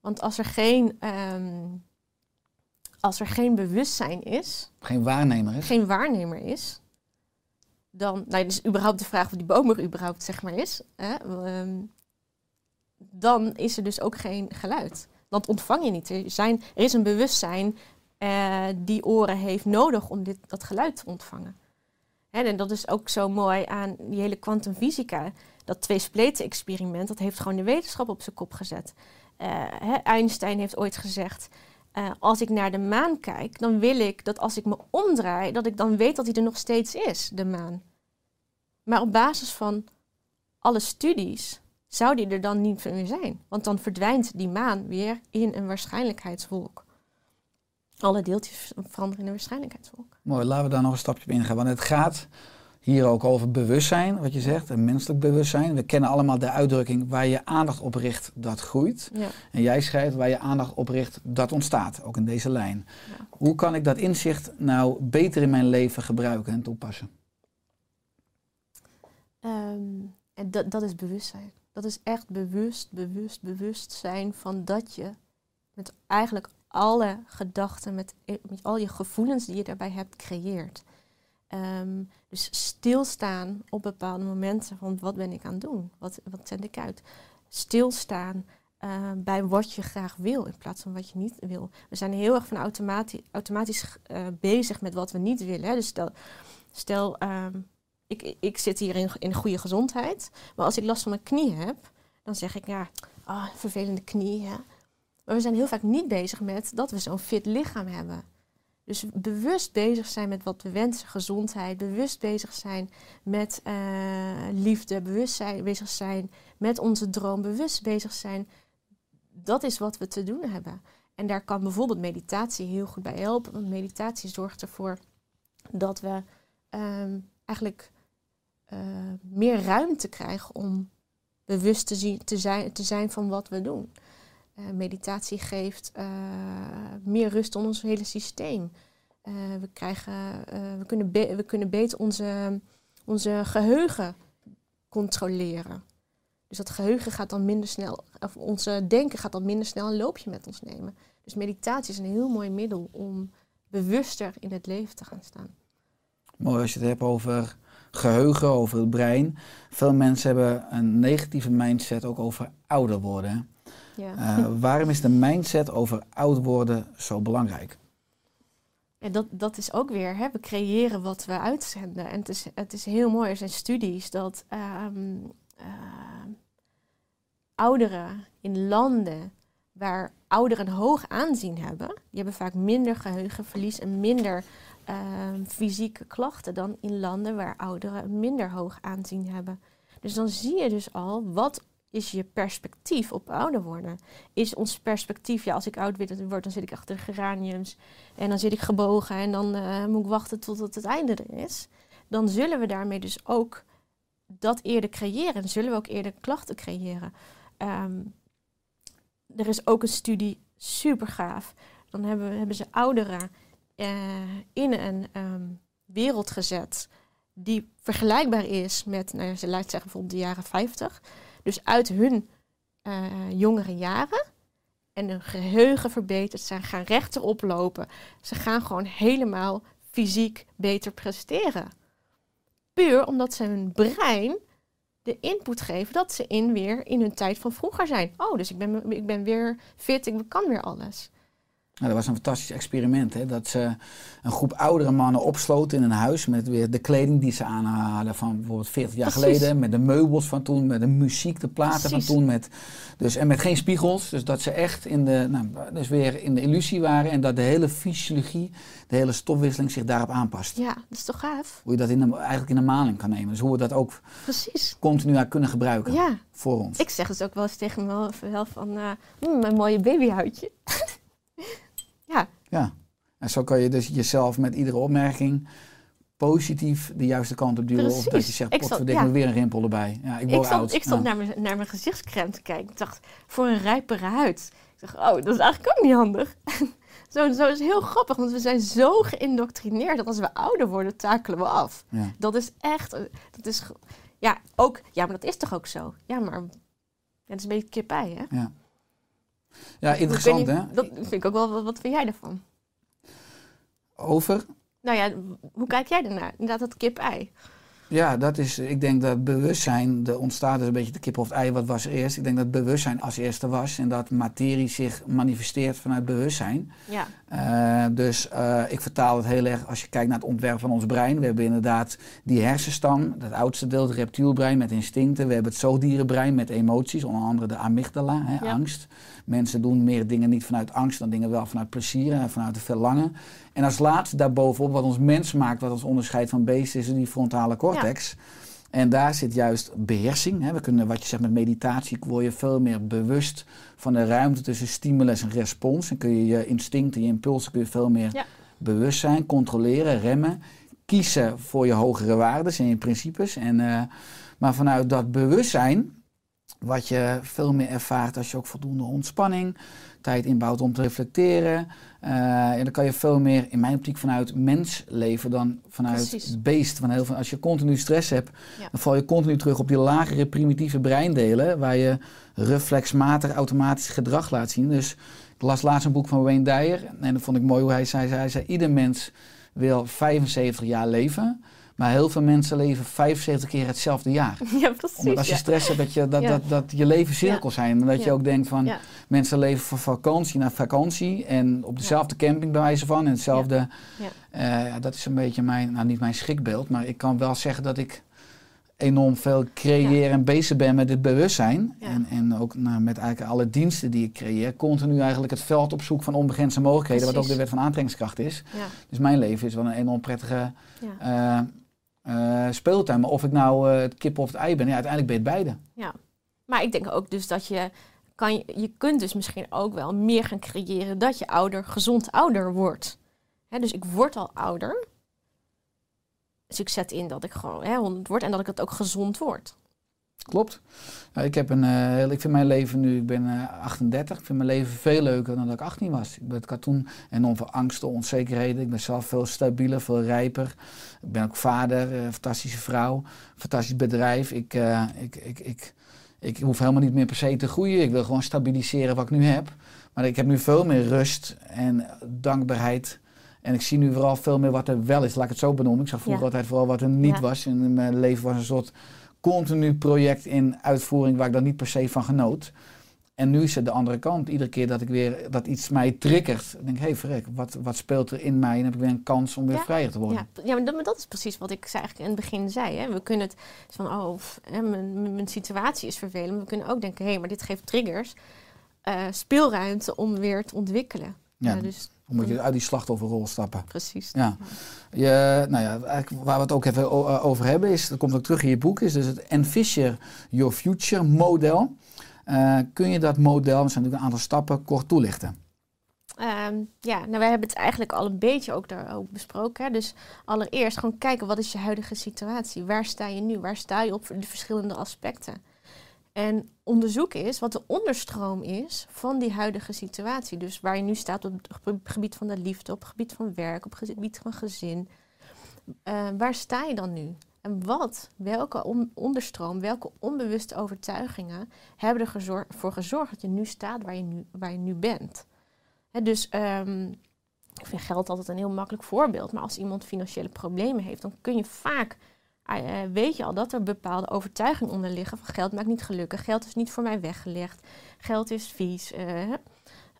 Want als er geen, ehm, als er geen bewustzijn is, Geen waarnemer is? geen waarnemer is, dan, nou, dus überhaupt de vraag of die boom er überhaupt zeg maar is, hè, ehm, dan is er dus ook geen geluid. Dan ontvang je niet. Er, zijn, er is een bewustzijn eh, die oren heeft nodig om dit, dat geluid te ontvangen. Hè, en dat is ook zo mooi aan die hele kwantumfysica. Dat twee-spleten-experiment, dat heeft gewoon de wetenschap op zijn kop gezet. Eh, hè, Einstein heeft ooit gezegd, eh, als ik naar de maan kijk, dan wil ik dat als ik me omdraai, dat ik dan weet dat hij er nog steeds is, de maan. Maar op basis van alle studies zou die er dan niet meer zijn. Want dan verdwijnt die maan weer in een waarschijnlijkheidswolk. alle deeltjes veranderen in een waarschijnlijkheidswolk. Mooi, laten we daar nog een stapje op ingaan. Want het gaat hier ook over bewustzijn, wat je zegt, een menselijk bewustzijn. We kennen allemaal de uitdrukking waar je aandacht op richt, dat groeit. Ja. En jij schrijft waar je aandacht op richt, dat ontstaat, ook in deze lijn. Ja. Hoe kan ik dat inzicht nou beter in mijn leven gebruiken en toepassen? Ehm, en dat, dat is bewustzijn. Dat is echt bewust, bewust, bewust zijn van dat je met eigenlijk alle gedachten, met, met al je gevoelens die je daarbij hebt, creëert. Ehm, dus stilstaan op bepaalde momenten van wat ben ik aan het doen? Wat, wat zend ik uit? Stilstaan eh, bij wat je graag wil in plaats van wat je niet wil. We zijn heel erg van automatisch, automatisch eh, bezig met wat we niet willen. Hè? Dus stel, stel ehm, ik, ik zit hier in, in goede gezondheid, maar als ik last van mijn knie heb, dan zeg ik ja, ah, vervelende knie. Hè? Maar we zijn heel vaak niet bezig met dat we zo'n fit lichaam hebben. Dus bewust bezig zijn met wat we wensen, gezondheid, bewust bezig zijn met eh, liefde, bewust bezig zijn met onze droom, bewust bezig zijn. Dat is wat we te doen hebben. En daar kan bijvoorbeeld meditatie heel goed bij helpen. Want meditatie zorgt ervoor dat we ehm, eigenlijk eh, meer ruimte krijgen om bewust te, zijn, te zijn van wat we doen. Uh, meditatie geeft uh, meer rust in ons hele systeem. Uh, we, krijgen, we, kunnen we kunnen beter onze, onze geheugen controleren. Dus dat geheugen gaat dan minder snel, of onze denken gaat dan minder snel een loopje met ons nemen. Dus meditatie is een heel mooi middel om bewuster in het leven te gaan staan. Mooi als je het hebt over geheugen, over het brein. Veel mensen hebben een negatieve mindset ook over ouder worden. Ja. Uh, waarom is de mindset over oud worden zo belangrijk? En dat, dat is ook weer, hè, we creëren wat we uitzenden. En het is, het is heel mooi, er zijn studies dat um, uh, ouderen in landen waar ouderen een hoog aanzien hebben, die hebben vaak minder geheugenverlies en minder uh, fysieke klachten dan in landen waar ouderen minder hoog aanzien hebben. Dus dan zie je dus al wat is je perspectief op ouder worden? Is ons perspectief, ja, als ik oud word, dan zit ik achter geraniums en dan zit ik gebogen en dan uh, moet ik wachten tot het einde er is. Dan zullen we daarmee dus ook dat eerder creëren. Zullen we ook eerder klachten creëren. Um, er is ook een studie, super gaaf. Dan hebben, hebben ze ouderen uh, in een um, wereld gezet die vergelijkbaar is met, nou ja, ze laat zeggen bijvoorbeeld de jaren 50. Dus uit hun uh, jongere jaren en hun geheugen verbeterd zijn, gaan rechter oplopen. Ze gaan gewoon helemaal fysiek beter presteren. Puur omdat ze hun brein de input geven dat ze in weer in hun tijd van vroeger zijn. Oh, dus ik ben, ik ben weer fit, ik kan weer alles. Nou, dat was een fantastisch experiment. Hè? Dat ze een groep oudere mannen opsloten in een huis met weer de kleding die ze aan hadden van bijvoorbeeld 40 jaar Precies. geleden. Met de meubels van toen, met de muziek, de platen Precies. van toen. Met, dus, en met geen spiegels. Dus dat ze echt in de, nou, dus weer in de illusie waren. En dat de hele fysiologie, de hele stofwisseling zich daarop aanpast. Ja, dat is toch gaaf? Hoe je dat in de, eigenlijk in de maling kan nemen. Dus hoe we dat ook Precies. continu aan kunnen gebruiken Ja, voor ons. ik zeg dus ook wel eens tegen mezelf van, uh, mm, mijn mooie babyhuidje. (laughs) ja, en zo kan je dus jezelf met iedere opmerking positief de juiste kant op duwen. Of dat je zegt, potverdikke ja. weer een rimpel erbij. Ja, ik stond, ik stond Ja. naar, mijn, naar mijn gezichtscrème te kijken. Ik dacht, voor een rijpere huid. Ik dacht, oh, dat is eigenlijk ook niet handig. (laughs) zo, zo is heel grappig, want we zijn zo geïndoctrineerd dat als we ouder worden, takelen we af. Ja. Dat is echt, dat is, ja, ook, ja, maar dat is toch ook zo? Ja, maar ja, het is een beetje kip-ei, hè? Ja. Ja, interessant hè. Dat vind ik ook wel, wat, wat vind jij ervan? Over, Nou ja, hoe kijk jij ernaar? Inderdaad, dat kip-ei. ja, dat is, ik denk dat bewustzijn, er ontstaat dus een beetje de kip of het ei, wat was er eerst? Ik denk dat bewustzijn als eerste was en dat materie zich manifesteert vanuit bewustzijn. Ja, Eh, dus eh, ik vertaal het heel erg als je kijkt naar het ontwerp van ons brein. We hebben inderdaad die hersenstam, dat oudste deel, het reptielbrein met instincten. We hebben het zoogdierenbrein met emoties, onder andere de amygdala, hè, Ja. angst. Mensen doen meer dingen niet vanuit angst dan dingen wel vanuit plezier en vanuit het verlangen. En als laatste daarbovenop, wat ons mens maakt, wat ons onderscheidt van beesten, is die frontale cortex. En daar zit juist beheersing. Hè. We kunnen, wat je zegt met meditatie, word je veel meer bewust van de ruimte tussen stimulus en respons. En kun je je instincten, je impulsen kun je veel meer Ja. bewust zijn, controleren, remmen. Kiezen voor je hogere waarden en je principes. En, eh, maar vanuit dat bewustzijn, wat je veel meer ervaart als je ook voldoende ontspanning, tijd inbouwt om te reflecteren. eh, en dan kan je veel meer, in mijn optiek, vanuit mens leven dan vanuit Precies. beest. Van heel veel, als je continu stress hebt, Ja. dan val je continu terug op die lagere primitieve breindelen, waar je reflexmatig automatisch gedrag laat zien. Dus ik las laatst een boek van Wayne Dyer en dat vond ik mooi hoe hij zei. Hij zei, ieder mens wil 75 jaar leven, maar heel veel mensen leven 75 keer hetzelfde jaar. (laughs) Ja, precies. Omdat als je ja. stress hebt, dat, je, dat, Ja. dat, dat je leven cirkels zijn. En dat je ook denkt van, mensen leven van vakantie naar vakantie. En op dezelfde camping bij wijze van. En hetzelfde, eh, dat is een beetje mijn, nou niet mijn schrikbeeld. Maar ik kan wel zeggen dat ik enorm veel creëer en bezig ben met dit bewustzijn. En, en ook nou, met eigenlijk alle diensten die ik creëer. Continu eigenlijk het veld op zoek van onbegrensde mogelijkheden. Wat ook de wet van aantrekkingskracht is. Ja. Dus mijn leven is wel een enorm prettige Ja. Eh, speeltuin. Maar of ik nou eh, het kip of het ei ben, ja, uiteindelijk ben je het beide. Ja, maar ik denk ook dus dat je kan, je kunt dus misschien ook wel meer gaan creëren dat je ouder, gezond ouder wordt. Dus ik word al ouder. Dus ik zet in dat ik gewoon hè, 100 word en dat ik het ook gezond word. Klopt. Ik, heb een, eh, ik vind mijn leven nu, ik ben eh, 38, ik vind mijn leven veel leuker dan dat ik 18 was. Ik ben het had toen enorm veel angsten, onzekerheden. Ik ben zelf veel stabieler, veel rijper. Ik ben ook vader, eh, fantastische vrouw, fantastisch bedrijf. Ik, eh, ik, ik, ik, ik hoef helemaal niet meer per se te groeien. Ik wil gewoon stabiliseren wat ik nu heb. Maar ik heb nu veel meer rust en dankbaarheid. En ik zie nu vooral veel meer wat er wel is. Laat ik het zo benoemen. Ik zag vroeger Ja. altijd vooral wat er niet Ja. was. En mijn leven was een soort continu project in uitvoering waar ik dan niet per se van genoot. En nu is het de andere kant. Iedere keer dat ik weer dat iets mij triggert, denk ik, hé hey, verrek, wat, wat speelt er in mij? En heb ik weer een kans om weer Ja. vrijer te worden. Ja, ja maar, dat, maar dat is precies wat ik eigenlijk in het begin zei. Hè. We kunnen het van, oh, hè, mijn, mijn- situatie is vervelend. Maar we kunnen ook denken, hé, maar dit geeft triggers. eh, speelruimte om weer te ontwikkelen. Ja, Ja, dus Dan moet je uit die slachtofferrol stappen. precies. Ja. Je, nou ja, eigenlijk waar we het ook even eh, over hebben, is, dat komt ook terug in je boek, is dus het Envision Your Future model. Eh, kun je dat model, er zijn natuurlijk een aantal stappen, kort toelichten? Ehm, ja, nou, wij hebben het eigenlijk al een beetje ook daar ook besproken. Hè. Dus allereerst gewoon kijken, wat is je huidige situatie? Waar sta je nu? Waar sta je op de verschillende aspecten? En onderzoek is wat de onderstroom is van die huidige situatie. Dus waar je nu staat op het ge- gebied van de liefde, op het gebied van werk, op het gebied van gezin. Eh, waar sta je dan nu? En wat, welke on- onderstroom, welke onbewuste overtuigingen hebben ervoor voor gezorgd dat je nu staat waar je nu, waar je nu bent? Dus ehm, ik vind geld altijd een heel makkelijk voorbeeld. Maar als iemand financiële problemen heeft, dan kun je vaak, eh, eh, weet je al dat er bepaalde overtuigingen onder liggen. Van geld maakt niet gelukkig, geld is niet voor mij weggelegd, geld is vies. eh.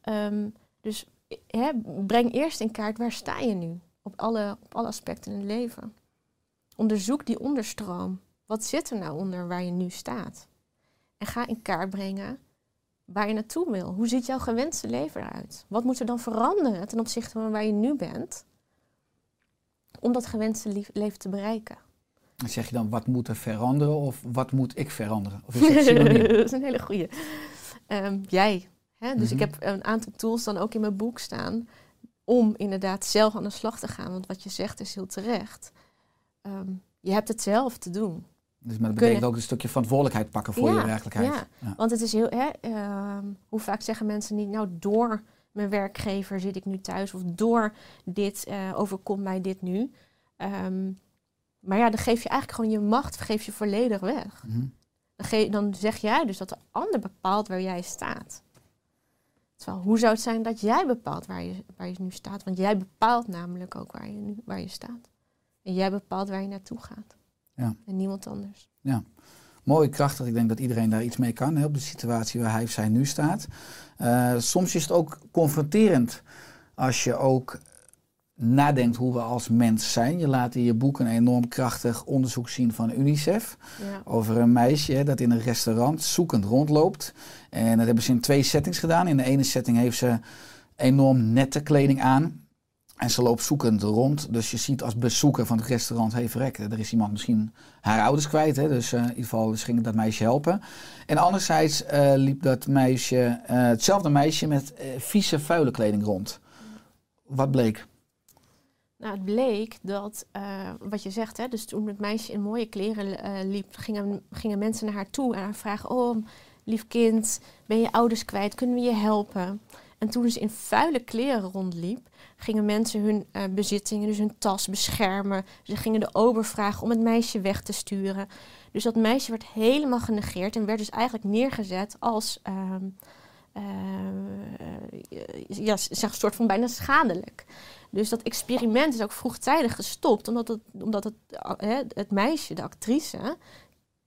Ehm, dus eh, breng eerst in kaart waar sta je nu op alle, op alle aspecten in het leven. Onderzoek die onderstroom. Wat zit er nou onder waar je nu staat? En ga in kaart brengen waar je naartoe wil. Hoe ziet jouw gewenste leven eruit? Wat moet er dan veranderen ten opzichte van waar je nu bent? Om dat gewenste leven te bereiken. Zeg je dan, wat moet er veranderen of wat moet ik veranderen? Of is dat (laughs) is een hele goeie. Ehm, jij. Hè? Dus ik Mhm. heb een aantal tools dan ook in mijn boek staan. Om inderdaad zelf aan de slag te gaan. Want wat je zegt is heel terecht. Ehm, je hebt het zelf te doen. Dus maar dat betekent ook een stukje verantwoordelijkheid pakken voor Ja, je werkelijkheid. ja. Ja. Want het is heel. Hè, ehm, hoe vaak zeggen mensen niet. Nou, door mijn werkgever zit ik nu thuis. Of door dit eh, overkomt mij dit nu. Ehm, maar ja, dan geef je eigenlijk gewoon je macht. Geef je volledig weg. Mhm. Dan, dan zeg jij dus dat de ander bepaalt waar jij staat. Terwijl, hoe zou het zijn dat jij bepaalt waar je, waar je nu staat? Want jij bepaalt namelijk ook waar je, nu, waar je staat. En jij bepaalt waar je naartoe gaat. Ja. En niemand anders. Mooi, krachtig. Ik denk dat iedereen daar iets mee kan, hè, op de situatie waar hij of zij nu staat. Eh, soms is het ook confronterend als je ook nadenkt hoe we als mens zijn. Je laat in je boek een enorm krachtig onderzoek zien van UNICEF. Ja. Over een meisje hè, dat in een restaurant zoekend rondloopt. En dat hebben ze in twee settings gedaan. In de ene setting heeft ze enorm nette kleding aan. En ze loopt zoekend rond. Dus je ziet als bezoeker van het restaurant... hey verrek, er is iemand misschien haar ouders kwijt. Hè? Dus eh, in ieder geval dus ging dat meisje helpen. En anderzijds eh, liep dat meisje, eh, hetzelfde meisje... met vieze, vuile kleding rond. Wat bleek? Nou, het bleek dat, eh, wat je zegt, hè, dus toen het meisje in mooie kleren eh, liep, gingen, gingen mensen naar haar toe en haar vragen: Oh, lief kind, ben je ouders kwijt? Kunnen we je helpen? En toen ze in vuile kleren rondliep, gingen mensen hun eh, bezittingen, dus hun tas, beschermen. Ze gingen de ober vragen om het meisje weg te sturen. Dus dat meisje werd helemaal genegeerd en werd dus eigenlijk neergezet als. ehm, eh, ja, zeg, een soort van bijna schadelijk. Dus dat experiment is ook vroegtijdig gestopt, omdat het, omdat het, eh, het meisje, de actrice,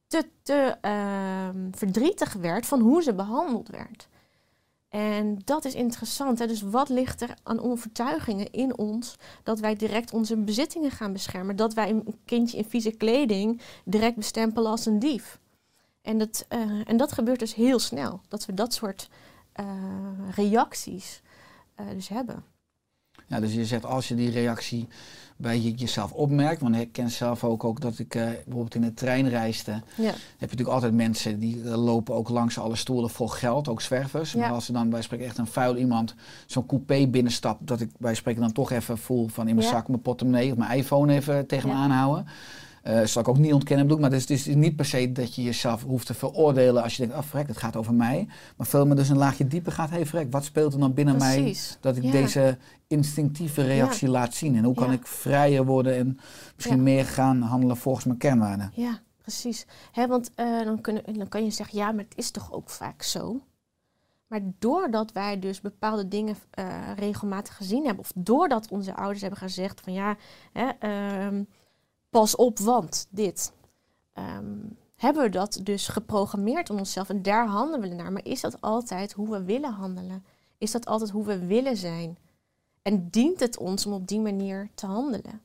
te, te ehm, verdrietig werd van hoe ze behandeld werd. En dat is interessant. Hè? Dus wat ligt er aan overtuigingen in ons dat wij direct onze bezittingen gaan beschermen? Dat wij een kindje in vieze kleding direct bestempelen als een dief. En dat, eh, en dat gebeurt dus heel snel. Dat we dat soort eh, reacties dus hebben. Ja, dus je zegt als je die reactie bij je, jezelf opmerkt, want ik ken zelf ook, ook dat ik eh, bijvoorbeeld in de trein reisde, Ja. heb je natuurlijk altijd mensen die eh, lopen ook langs alle stoelen vol geld, ook zwervers. Ja. Maar als er dan bij spreken echt een vuil iemand zo'n coupé binnenstapt, dat ik bij spreken dan toch even voel van in mijn Ja. zak mijn portemonnee of mijn iPhone even tegen me aanhouden. Eh zal ik ook niet ontkennen, bedoel, maar het is, het is niet per se dat je jezelf hoeft te veroordelen als je denkt, ah vrek, het gaat over mij. Maar veel meer dus een laagje dieper gaat, hey, vrek, wat speelt er dan binnen mij dat ik Ja. deze instinctieve reactie laat zien? En hoe kan ik vrijer worden en misschien meer gaan handelen volgens mijn kernwaarden? Ja, precies. Hè, want eh, dan, kunnen, dan kan je zeggen, ja, maar het is toch ook vaak zo. Maar doordat wij dus bepaalde dingen eh, regelmatig gezien hebben, of doordat onze ouders hebben gezegd van ja, hè, ehm, pas op, want dit. ehm, hebben we dat dus geprogrammeerd in onszelf en daar handelen we naar. Maar is dat altijd hoe we willen handelen? Is dat altijd hoe we willen zijn? En dient het ons om op die manier te handelen?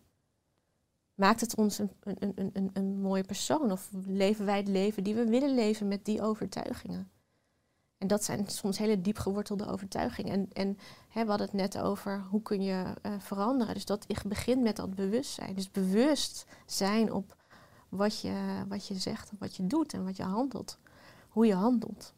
Maakt het ons een, een, een, een, een mooie persoon? Of leven wij het leven die we willen leven met die overtuigingen? En dat zijn soms hele diep gewortelde overtuigingen. En, en hè, we hadden het net over hoe kun je eh, veranderen. Dus dat begint met dat bewustzijn. Dus bewust zijn op wat je, wat je zegt, wat je doet en wat je handelt. Hoe je handelt.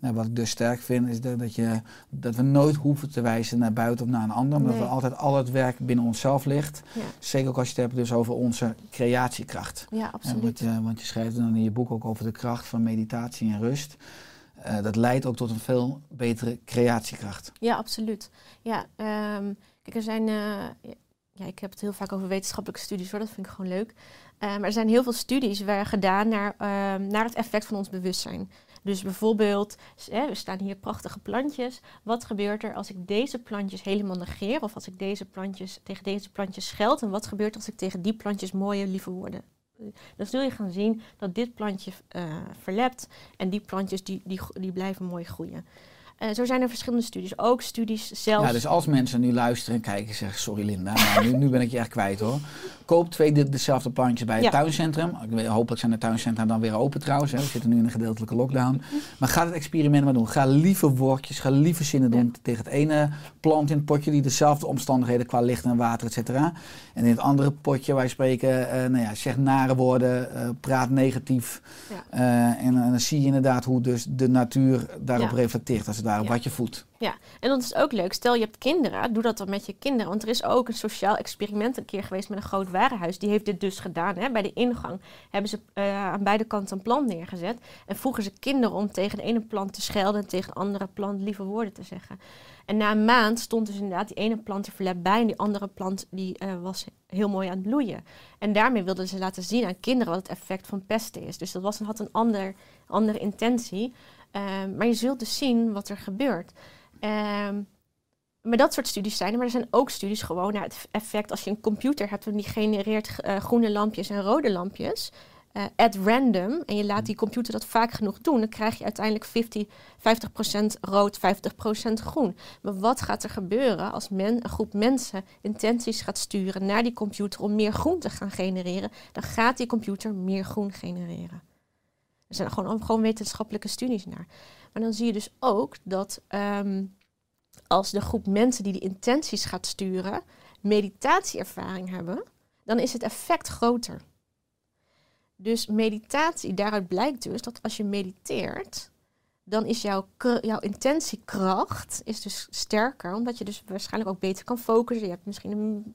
Nou, wat ik dus sterk vind, is dat, je, dat we nooit hoeven te wijzen naar buiten of naar een ander. Maar Nee. dat we altijd al het werk binnen onszelf ligt. Ja, Zeker ook als je het hebt dus over onze creatiekracht. ja En absoluut. want, je, want je schrijft dan in je boek ook over de kracht van meditatie en rust. Eh, dat leidt ook tot een veel betere creatiekracht. Ja, absoluut. Ja, ehm, kijk, er zijn. eh, ja, ik heb het heel vaak over wetenschappelijke studies hoor, dat vind ik gewoon leuk. Maar er zijn heel veel studies waar gedaan naar, ehm, naar het effect van ons bewustzijn. Dus bijvoorbeeld, we staan hier prachtige plantjes. Wat gebeurt er als ik deze plantjes helemaal negeer? Of als ik deze plantjes, tegen deze plantjes scheld? En wat gebeurt als ik tegen die plantjes mooie, lieve woorden? Dan zul je gaan zien dat dit plantje eh, verlept en die plantjes die, die, die blijven mooi groeien. Eh, zo zijn er verschillende studies. Ook studies zelfs. Ja, dus als mensen nu luisteren en kijken en zeggen, sorry Linda, maar nu, nu ben ik je echt kwijt hoor. Koop twee de- dezelfde plantjes bij het Ja. tuincentrum. Hopelijk zijn de tuincentra dan weer open trouwens. Hè. We zitten nu in een gedeeltelijke lockdown. Maar ga het experiment maar doen. Ga lieve woordjes, ga lieve zinnen doen tegen het ene plant in het potje die dezelfde omstandigheden qua licht en water, et cetera. En in het andere potje, wij spreken, eh, nou ja, zeg nare woorden, eh, praat negatief. Ja. En, dan zie je inderdaad hoe dus de natuur daarop reflecteert, als het ware, Ja. wat je voedt. Ja, en dat is ook leuk. Stel je hebt kinderen, doe dat dan met je kinderen. Want er is ook een sociaal experiment een keer geweest met een groot warenhuis. Die heeft dit dus gedaan. Hè. Bij de ingang hebben ze eh, aan beide kanten een plant neergezet. En vroegen ze kinderen om tegen de ene plant te schelden en tegen de andere plant lieve woorden te zeggen. En na een maand stond dus inderdaad die ene plant er verlept bij en die andere plant die, eh, was heel mooi aan het bloeien. En daarmee wilden ze laten zien aan kinderen wat het effect van pesten is. Dus dat was, had een ander, andere intentie. Ehm, maar je zult dus zien wat er gebeurt. Ehm, maar dat soort studies zijn er. Maar er zijn ook studies gewoon naar het effect als je een computer hebt en die genereert eh, groene lampjes en rode lampjes. eh, at random en je laat die computer dat vaak genoeg doen, dan krijg je uiteindelijk 50, 50% rood, 50% groen. Maar wat gaat er gebeuren als men, een groep mensen intenties gaat sturen naar die computer om meer groen te gaan genereren? Dan gaat die computer meer groen genereren. Er zijn gewoon, gewoon wetenschappelijke studies naar. Maar dan zie je dus ook dat ehm, als de groep mensen die de intenties gaat sturen, meditatieervaring hebben, dan is het effect groter. Dus meditatie, daaruit blijkt dus dat als je mediteert, dan is jouw, jouw intentiekracht is dus sterker, omdat je dus waarschijnlijk ook beter kan focussen. Je hebt misschien een,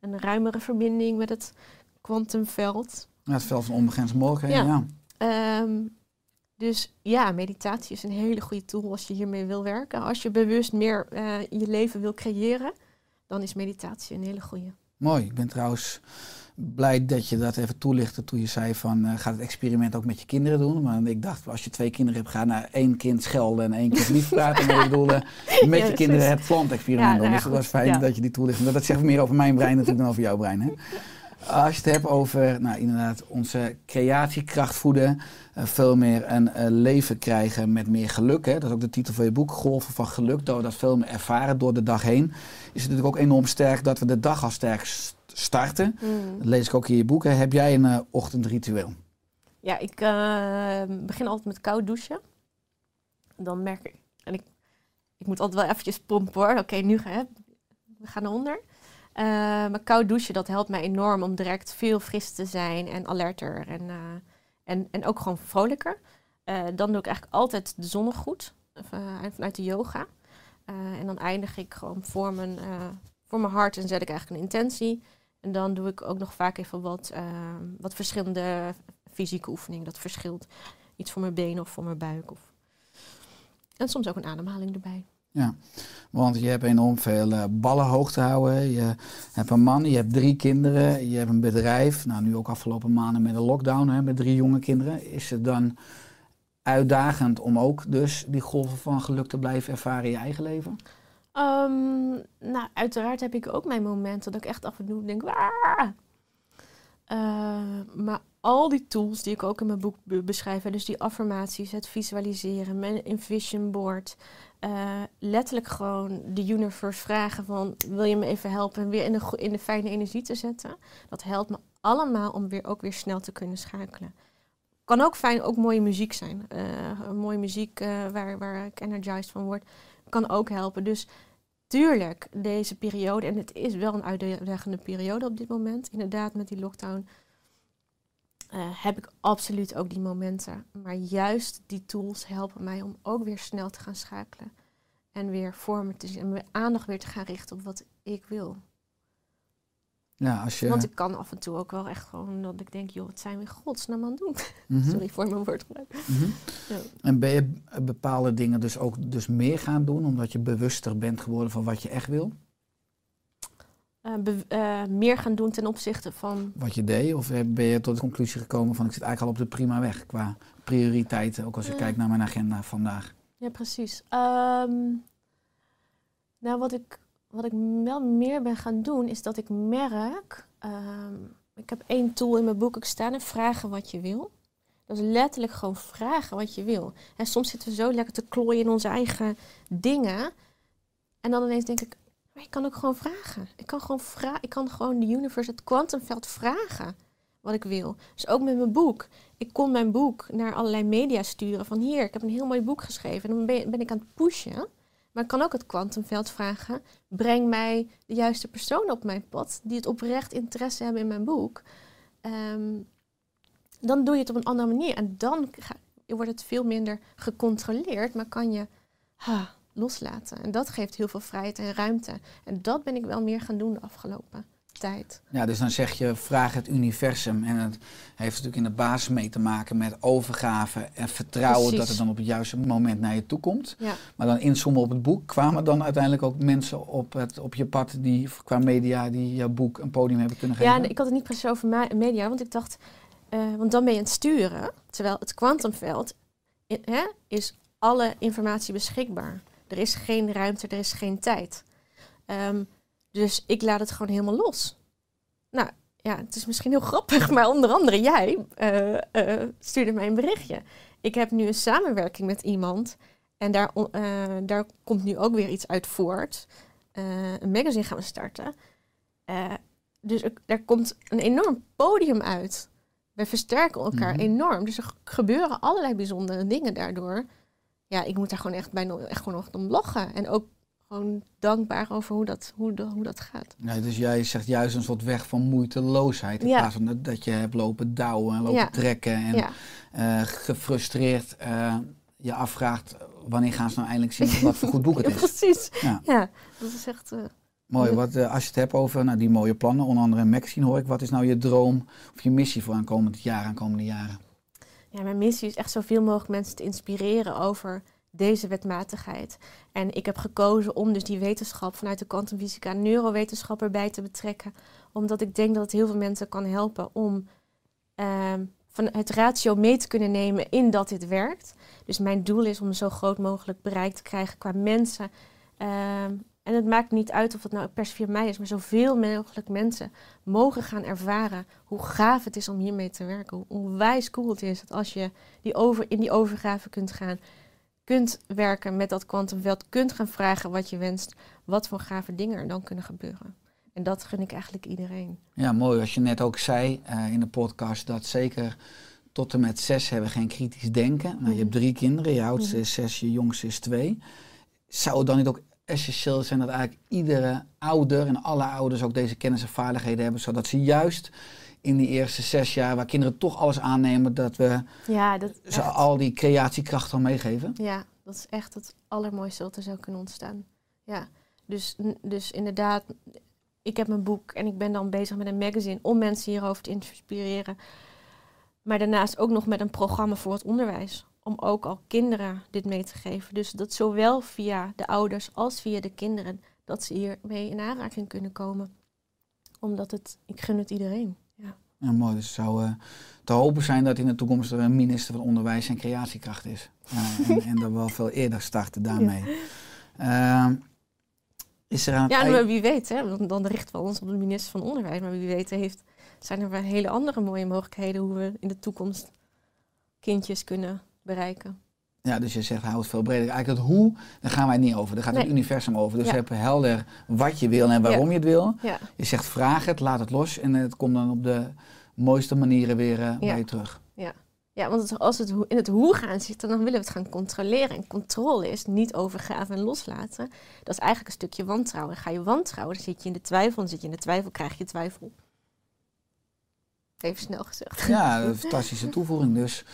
een ruimere verbinding met het kwantumveld. Ja, het veld van onbegrensde mogelijkheden, Ja. ja. Ehm, dus ja, meditatie is een hele goede tool als je hiermee wil werken. Als je bewust meer eh, je leven wil creëren, dan is meditatie een hele goede. Mooi. Ik ben trouwens blij dat je dat even toelichtte toen je zei van uh, ga het experiment ook met je kinderen doen. Maar ik dacht, als je twee kinderen hebt, ga naar één kind schelden en één kind lief praten. Maar ik bedoel, uh, (laughs) met Ja, je kinderen het plantexperiment Ja, doen. nou dus dat was fijn Ja. dat je die toelichting. Dat zegt meer over mijn brein natuurlijk dan over jouw brein. Hè? Als je het hebt over, nou inderdaad, onze creatiekracht voeden, uh, veel meer een uh, leven krijgen met meer geluk. Hè? Dat is ook de titel van je boek, Golven van Geluk. Door dat veel meer ervaren door de dag heen. Is het natuurlijk ook enorm sterk dat we de dag al sterk st- starten. Mm. Dat lees ik ook in je boek. Hè. Heb jij een uh, ochtendritueel? Ja, ik begin altijd met koud douchen. Dan merk ik, en ik, ik moet altijd wel eventjes pompen hoor. Oké, okay, nu ga, hè, we gaan eronder. Uh, maar koud douchen, dat helpt mij enorm om direct veel fris te zijn en alerter. En, uh, en, en ook gewoon vrolijker. Uh, dan doe ik eigenlijk altijd de zonnegroet vanuit de yoga. En dan eindig ik gewoon voor mijn, voor mijn hart en zet ik eigenlijk een intentie. En dan doe ik ook nog vaak even wat, wat verschillende fysieke oefeningen. Dat verschilt. Iets voor mijn benen of voor mijn buik. Of... En soms ook een ademhaling erbij. Ja, want je hebt enorm veel uh, ballen hoog te houden. Je hebt een man, je hebt drie kinderen, je hebt een bedrijf. Nou, nu ook afgelopen maanden met de lockdown, hè, met drie jonge kinderen. Is het dan uitdagend om ook dus die golven van geluk te blijven ervaren in je eigen leven? Um, nou, uiteraard heb ik ook mijn momenten dat ik echt af en toe denk... Uh, maar al die tools die ik ook in mijn boek be beschrijf, dus die affirmaties, het visualiseren, mijn envision board, uh, letterlijk gewoon de universe vragen van wil je me even helpen en weer in de, in de fijne energie te zetten, dat helpt me allemaal om weer ook weer snel te kunnen schakelen. Kan ook fijn, ook mooie muziek zijn. Uh, mooie muziek uh, waar, waar ik energized van word, kan ook helpen. Dus tuurlijk, deze periode, en het is wel een uitdagende periode op dit moment, inderdaad met die lockdown, uh, heb ik absoluut ook die momenten. Maar juist die tools helpen mij om ook weer snel te gaan schakelen. En weer voor me te zien en mijn aandacht weer te gaan richten op wat ik wil. Ja, als je... Want ik kan af en toe ook wel echt gewoon dat ik denk, joh, wat zijn we in godsnaam aan het doen? (laughs) Mm -hmm. Sorry voor mijn woordgebruik. Mm -hmm. ja. En ben je bepaalde dingen dus ook dus meer gaan doen, omdat je bewuster bent geworden van wat je echt wil? Uh, uh, meer gaan doen ten opzichte van... Wat je deed? Of ben je tot de conclusie gekomen van ik zit eigenlijk al op de prima weg qua prioriteiten, ook als ik Ja. kijk naar mijn agenda vandaag? Ja, precies. Um, nou, wat ik, wat ik wel meer ben gaan doen, is dat ik merk... Um, ik heb één tool in mijn boek ook staan en vragen wat je wil. Dat is letterlijk gewoon vragen wat je wil. En soms zitten we zo lekker te klooien in onze eigen dingen. En dan ineens denk ik, maar ik kan ook gewoon vragen. Ik kan gewoon, vra ik kan gewoon de universe, het kwantumveld vragen wat ik wil. Dus ook met mijn boek. Ik kon mijn boek naar allerlei media sturen van hier, ik heb een heel mooi boek geschreven. En dan ben, ik aan het pushen. Maar ik kan ook het kwantumveld vragen. Breng mij de juiste persoon op mijn pad die het oprecht interesse hebben in mijn boek. Um, dan doe je het op een andere manier. En dan wordt het veel minder gecontroleerd, maar kan je loslaten. En dat geeft heel veel vrijheid en ruimte. En dat ben ik wel meer gaan doen de afgelopen tijd. Ja, dus dan zeg je, vraag het universum. En het heeft natuurlijk in de basis mee te maken met overgave en vertrouwen Precies. dat het dan op het juiste moment naar je toe komt. Ja. Maar dan inzoomen op het boek, kwamen dan uiteindelijk ook mensen op, het, op je pad die qua media die jouw boek een podium hebben kunnen geven? Ja, ik had het niet precies over media, want ik dacht, uh, want dan ben je aan het sturen, terwijl het kwantumveld is alle informatie beschikbaar. Er is geen ruimte, er is geen tijd. Um, dus ik laat het gewoon helemaal los. Nou ja, het is misschien heel (laughs) grappig, maar onder andere jij uh, uh, stuurde mij een berichtje. Ik heb nu een samenwerking met iemand en daar, uh, daar komt nu ook weer iets uit voort. een magazine gaan we starten. dus er, er, komt een enorm podium uit. We versterken elkaar Mhm. enorm. Dus er gebeuren allerlei bijzondere dingen daardoor. Ja, ik moet daar gewoon echt bijna echt gewoon nog om lachen. En ook gewoon dankbaar over hoe dat, hoe, hoe dat gaat. Ja, dus jij zegt juist een soort weg van moeiteloosheid. In Ja. plaats van dat, dat je hebt lopen douwen en lopen Ja. trekken. En eh, gefrustreerd eh, je afvraagt wanneer gaan ze nou eindelijk zien wat voor goed boek het (laughs) is. precies. Ja. Dat is echt... eh, Mooi, wat, als je het hebt over nou, die mooie plannen, onder andere een magazine hoor ik. Wat is nou je droom of je missie voor aankomend jaar, aankomende jaren? Mijn missie is echt zoveel mogelijk mensen te inspireren over deze wetmatigheid. En ik heb gekozen om dus die wetenschap vanuit de kwantumfysica en neurowetenschap erbij te betrekken. Omdat ik denk dat het heel veel mensen kan helpen om ehm, van het ratio mee te kunnen nemen in dat dit werkt. Dus mijn doel is om zo groot mogelijk bereik te krijgen qua mensen. Ehm, en het maakt niet uit of het nou per se via mij is, maar zoveel mogelijk mensen mogen gaan ervaren hoe gaaf het is om hiermee te werken. Hoe onwijs cool het is dat als je die over, in die overgave kunt gaan, kunt werken met dat kwantumveld, kunt gaan vragen wat je wenst, wat voor gave dingen er dan kunnen gebeuren. En dat gun ik eigenlijk iedereen. Ja, mooi. Als je net ook zei eh, in de podcast dat zeker tot en met zes hebben geen kritisch denken. Nou, je hebt drie kinderen, je oudste is zes, je jongste is twee. Zou het dan niet ook essentieel zijn dat eigenlijk iedere ouder en alle ouders ook deze kennis en vaardigheden hebben, zodat ze juist in die eerste zes jaar, waar kinderen toch alles aannemen, dat we Ja, dat, ze echt. al die creatiekracht al meegeven? ja, dat is echt het allermooiste wat er zou kunnen ontstaan. Ja, dus, dus inderdaad, ik heb mijn boek en ik ben dan bezig met een magazine om mensen hierover te inspireren. Maar daarnaast ook nog met een programma voor het onderwijs. Om ook al kinderen dit mee te geven. Dus dat zowel via de ouders als via de kinderen, dat ze hiermee in aanraking kunnen komen. Omdat het, ik gun het iedereen. Ja. Ja, mooi. Dus het zou eh, te hopen zijn dat in de toekomst er een minister van Onderwijs en Creatiekracht is. En, (laughs) en dat we wel veel eerder starten daarmee. Ehm, is er aan Ja, maar wie weet, hè, want dan richten we ons op de minister van Onderwijs. Maar wie weet heeft, zijn er wel hele andere mooie mogelijkheden hoe we in de toekomst kindjes kunnen bereiken. Ja, dus je zegt hou het veel breder. Eigenlijk het hoe, daar gaan wij niet over. Daar gaat het universum over. Dus Ja. hebt helder wat je wil en waarom je het wil. Ja, Je zegt vraag het, laat het los en het komt dan op de mooiste manieren weer eh, bij je terug. ja want het- als het hoe- in het hoe gaan zitten, dan willen we het gaan controleren. En controle is niet overgaven en loslaten. Dat is eigenlijk een stukje wantrouwen. Ga je wantrouwen, dan zit je in de twijfel. Dan zit je in de twijfel, krijg je twijfel. Even snel gezegd. Ja, (laughs) een fantastische toevoeging. Dus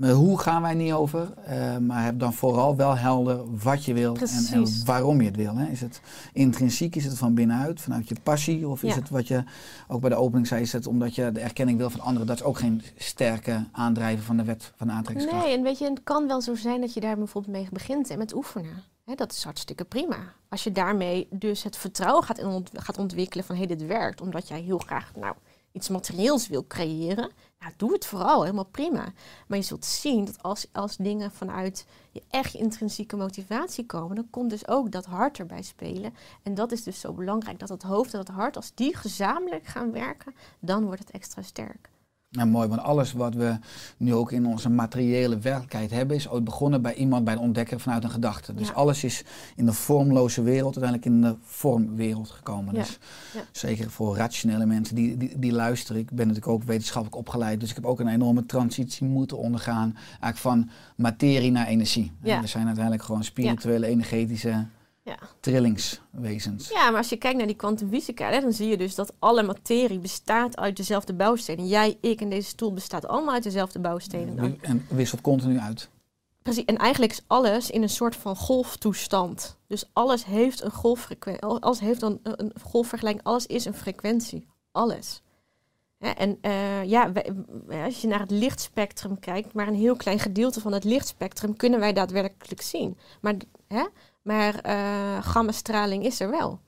hoe gaan wij niet over, eh, maar heb dan vooral wel helder wat je wil en, en waarom je het wil. Hè. Is het intrinsiek, is het van binnenuit, vanuit je passie? Of is het wat je ook bij de opening zei, is het omdat je de erkenning wil van anderen? Dat is ook geen sterke aandrijven van de wet van de aantrekkingskracht. Nee, en weet je, het kan wel zo zijn dat je daar bijvoorbeeld mee begint en met oefenen. Hè, dat is hartstikke prima. Als je daarmee dus het vertrouwen gaat, ont- gaat ontwikkelen van hé, dit werkt, omdat jij heel graag nou, iets materieels wil creëren, nou, doe het vooral, helemaal prima. Maar je zult zien dat als, als dingen vanuit je echt intrinsieke motivatie komen, dan komt dus ook dat hart erbij spelen. En dat is dus zo belangrijk, dat het hoofd en het hart, als die gezamenlijk gaan werken, dan wordt het extra sterk. Ja, mooi, want alles wat we nu ook in onze materiële werkelijkheid hebben, is ooit begonnen bij iemand, bij een ontdekker vanuit een gedachte. Dus Ja. alles is in de vormloze wereld uiteindelijk in de vormwereld gekomen. Ja. Dus Ja. zeker voor rationele mensen die, die, die luisteren. Ik ben natuurlijk ook wetenschappelijk opgeleid, dus ik heb ook een enorme transitie moeten ondergaan. Eigenlijk van materie naar energie. Ja. We zijn uiteindelijk gewoon spirituele, energetische Ja. trillingswezens. Ja, maar als je kijkt naar die kwantumfysica, dan zie je dus dat alle materie bestaat uit dezelfde bouwstenen. Jij, ik en deze stoel bestaat allemaal uit dezelfde bouwstenen. Nou, En wisselt continu uit. precies. En eigenlijk is alles in een soort van golftoestand. Dus alles heeft een golffrequentie. Alles heeft een, een golfvergelijking. Alles is een frequentie. Alles. En eh, ja, wij- als je naar het lichtspectrum kijkt, maar een heel klein gedeelte van het lichtspectrum kunnen wij daadwerkelijk zien. Maar, hè, maar eh gammastraling is er wel.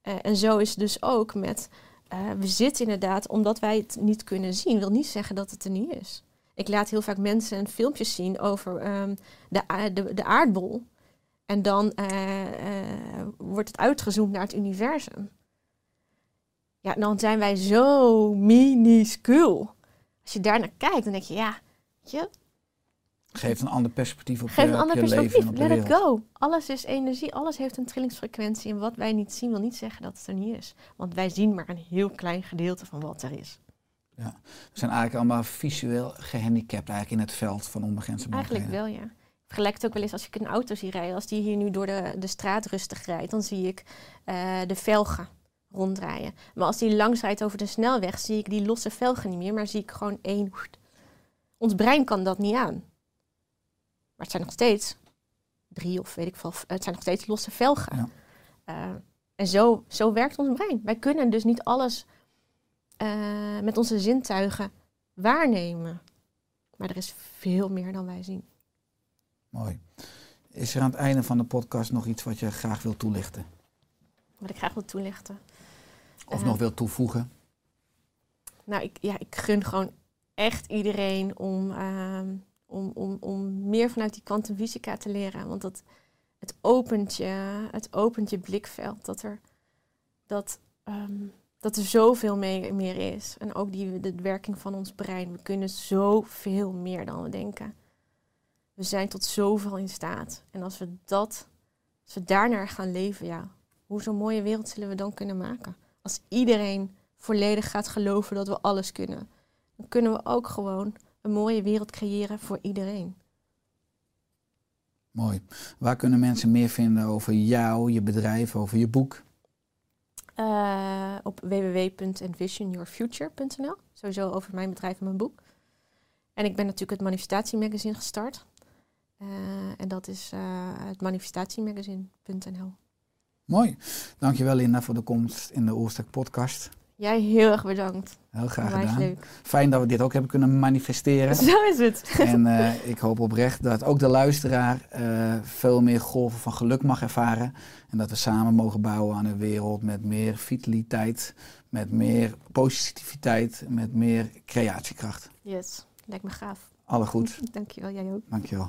Eh, en zo is het dus ook met, eh, we zitten inderdaad, omdat wij het niet kunnen zien, wil niet zeggen dat het er niet is. Ik laat heel vaak mensen een filmpjes zien over ehm, de, de, de aardbol. En dan wordt het uitgezoomd naar het universum. Ja, dan zijn wij zo minuscuul. Als je daar naar kijkt, dan denk je, ja, je, Geeft een ander perspectief op geef je, een ander perspectief. Let it go. Alles is energie, alles heeft een trillingsfrequentie. En wat wij niet zien, wil niet zeggen dat het er niet is. Want wij zien maar een heel klein gedeelte van wat er is. We zijn eigenlijk allemaal visueel gehandicapt eigenlijk in het veld van onbegrensde Eigenlijk mogelijkheden. wel, ja. vergelijk het ook wel eens als ik een auto zie rijden. Als die hier nu door de, de straat rustig rijdt, dan zie ik eh, de velgen ronddraaien. Maar als die langs rijdt over de snelweg, zie ik die losse velgen niet meer, maar zie ik gewoon één. Ons brein kan dat niet aan. Maar het zijn nog steeds drie of weet ik veel, het zijn nog steeds losse velgen. Ja. Eh, en zo, zo werkt ons brein. Wij kunnen dus niet alles eh, met onze zintuigen waarnemen. Maar er is veel meer dan wij zien. Mooi. Is er aan het einde van de podcast nog iets wat je graag wil toelichten? Wat ik graag wil toelichten. Of Eh, nog wil toevoegen? Nou, ik, ja, ik gun gewoon echt iedereen om, ehm, om, om, om meer vanuit die kwantumfysica te leren. Want dat, het, opent je, het opent je blikveld. Dat er, dat, ehm, dat er zoveel meer, is. En ook die, de werking van ons brein. We kunnen zoveel meer dan we denken. We zijn tot zoveel in staat. En als we dat, als we daarnaar gaan leven, ja, hoe zo'n mooie wereld zullen we dan kunnen maken? Als iedereen volledig gaat geloven dat we alles kunnen, dan kunnen we ook gewoon een mooie wereld creëren voor iedereen. Mooi. Waar kunnen mensen meer vinden over jou, je bedrijf, over je boek? Eh, op www.envisionyourfuture.nl. Sowieso over mijn bedrijf en mijn boek. En ik ben natuurlijk het Manifestatiemagazine gestart. Eh, en dat is eh, het manifestatiemagazine.nl. Mooi. Dankjewel Linda voor de komst in de Oerstek podcast. Jij heel erg bedankt. Heel graag gedaan. leuk. Fijn dat we dit ook hebben kunnen manifesteren. (laughs) Zo is het. en eh, ik hoop oprecht dat ook de luisteraar eh, veel meer golven van geluk mag ervaren. En dat we samen mogen bouwen aan een wereld met meer vitaliteit, met meer positiviteit, met meer creatiekracht. Yes, lijkt me gaaf. Alle goed. (laughs) Dankjewel, jij ook. Dankjewel.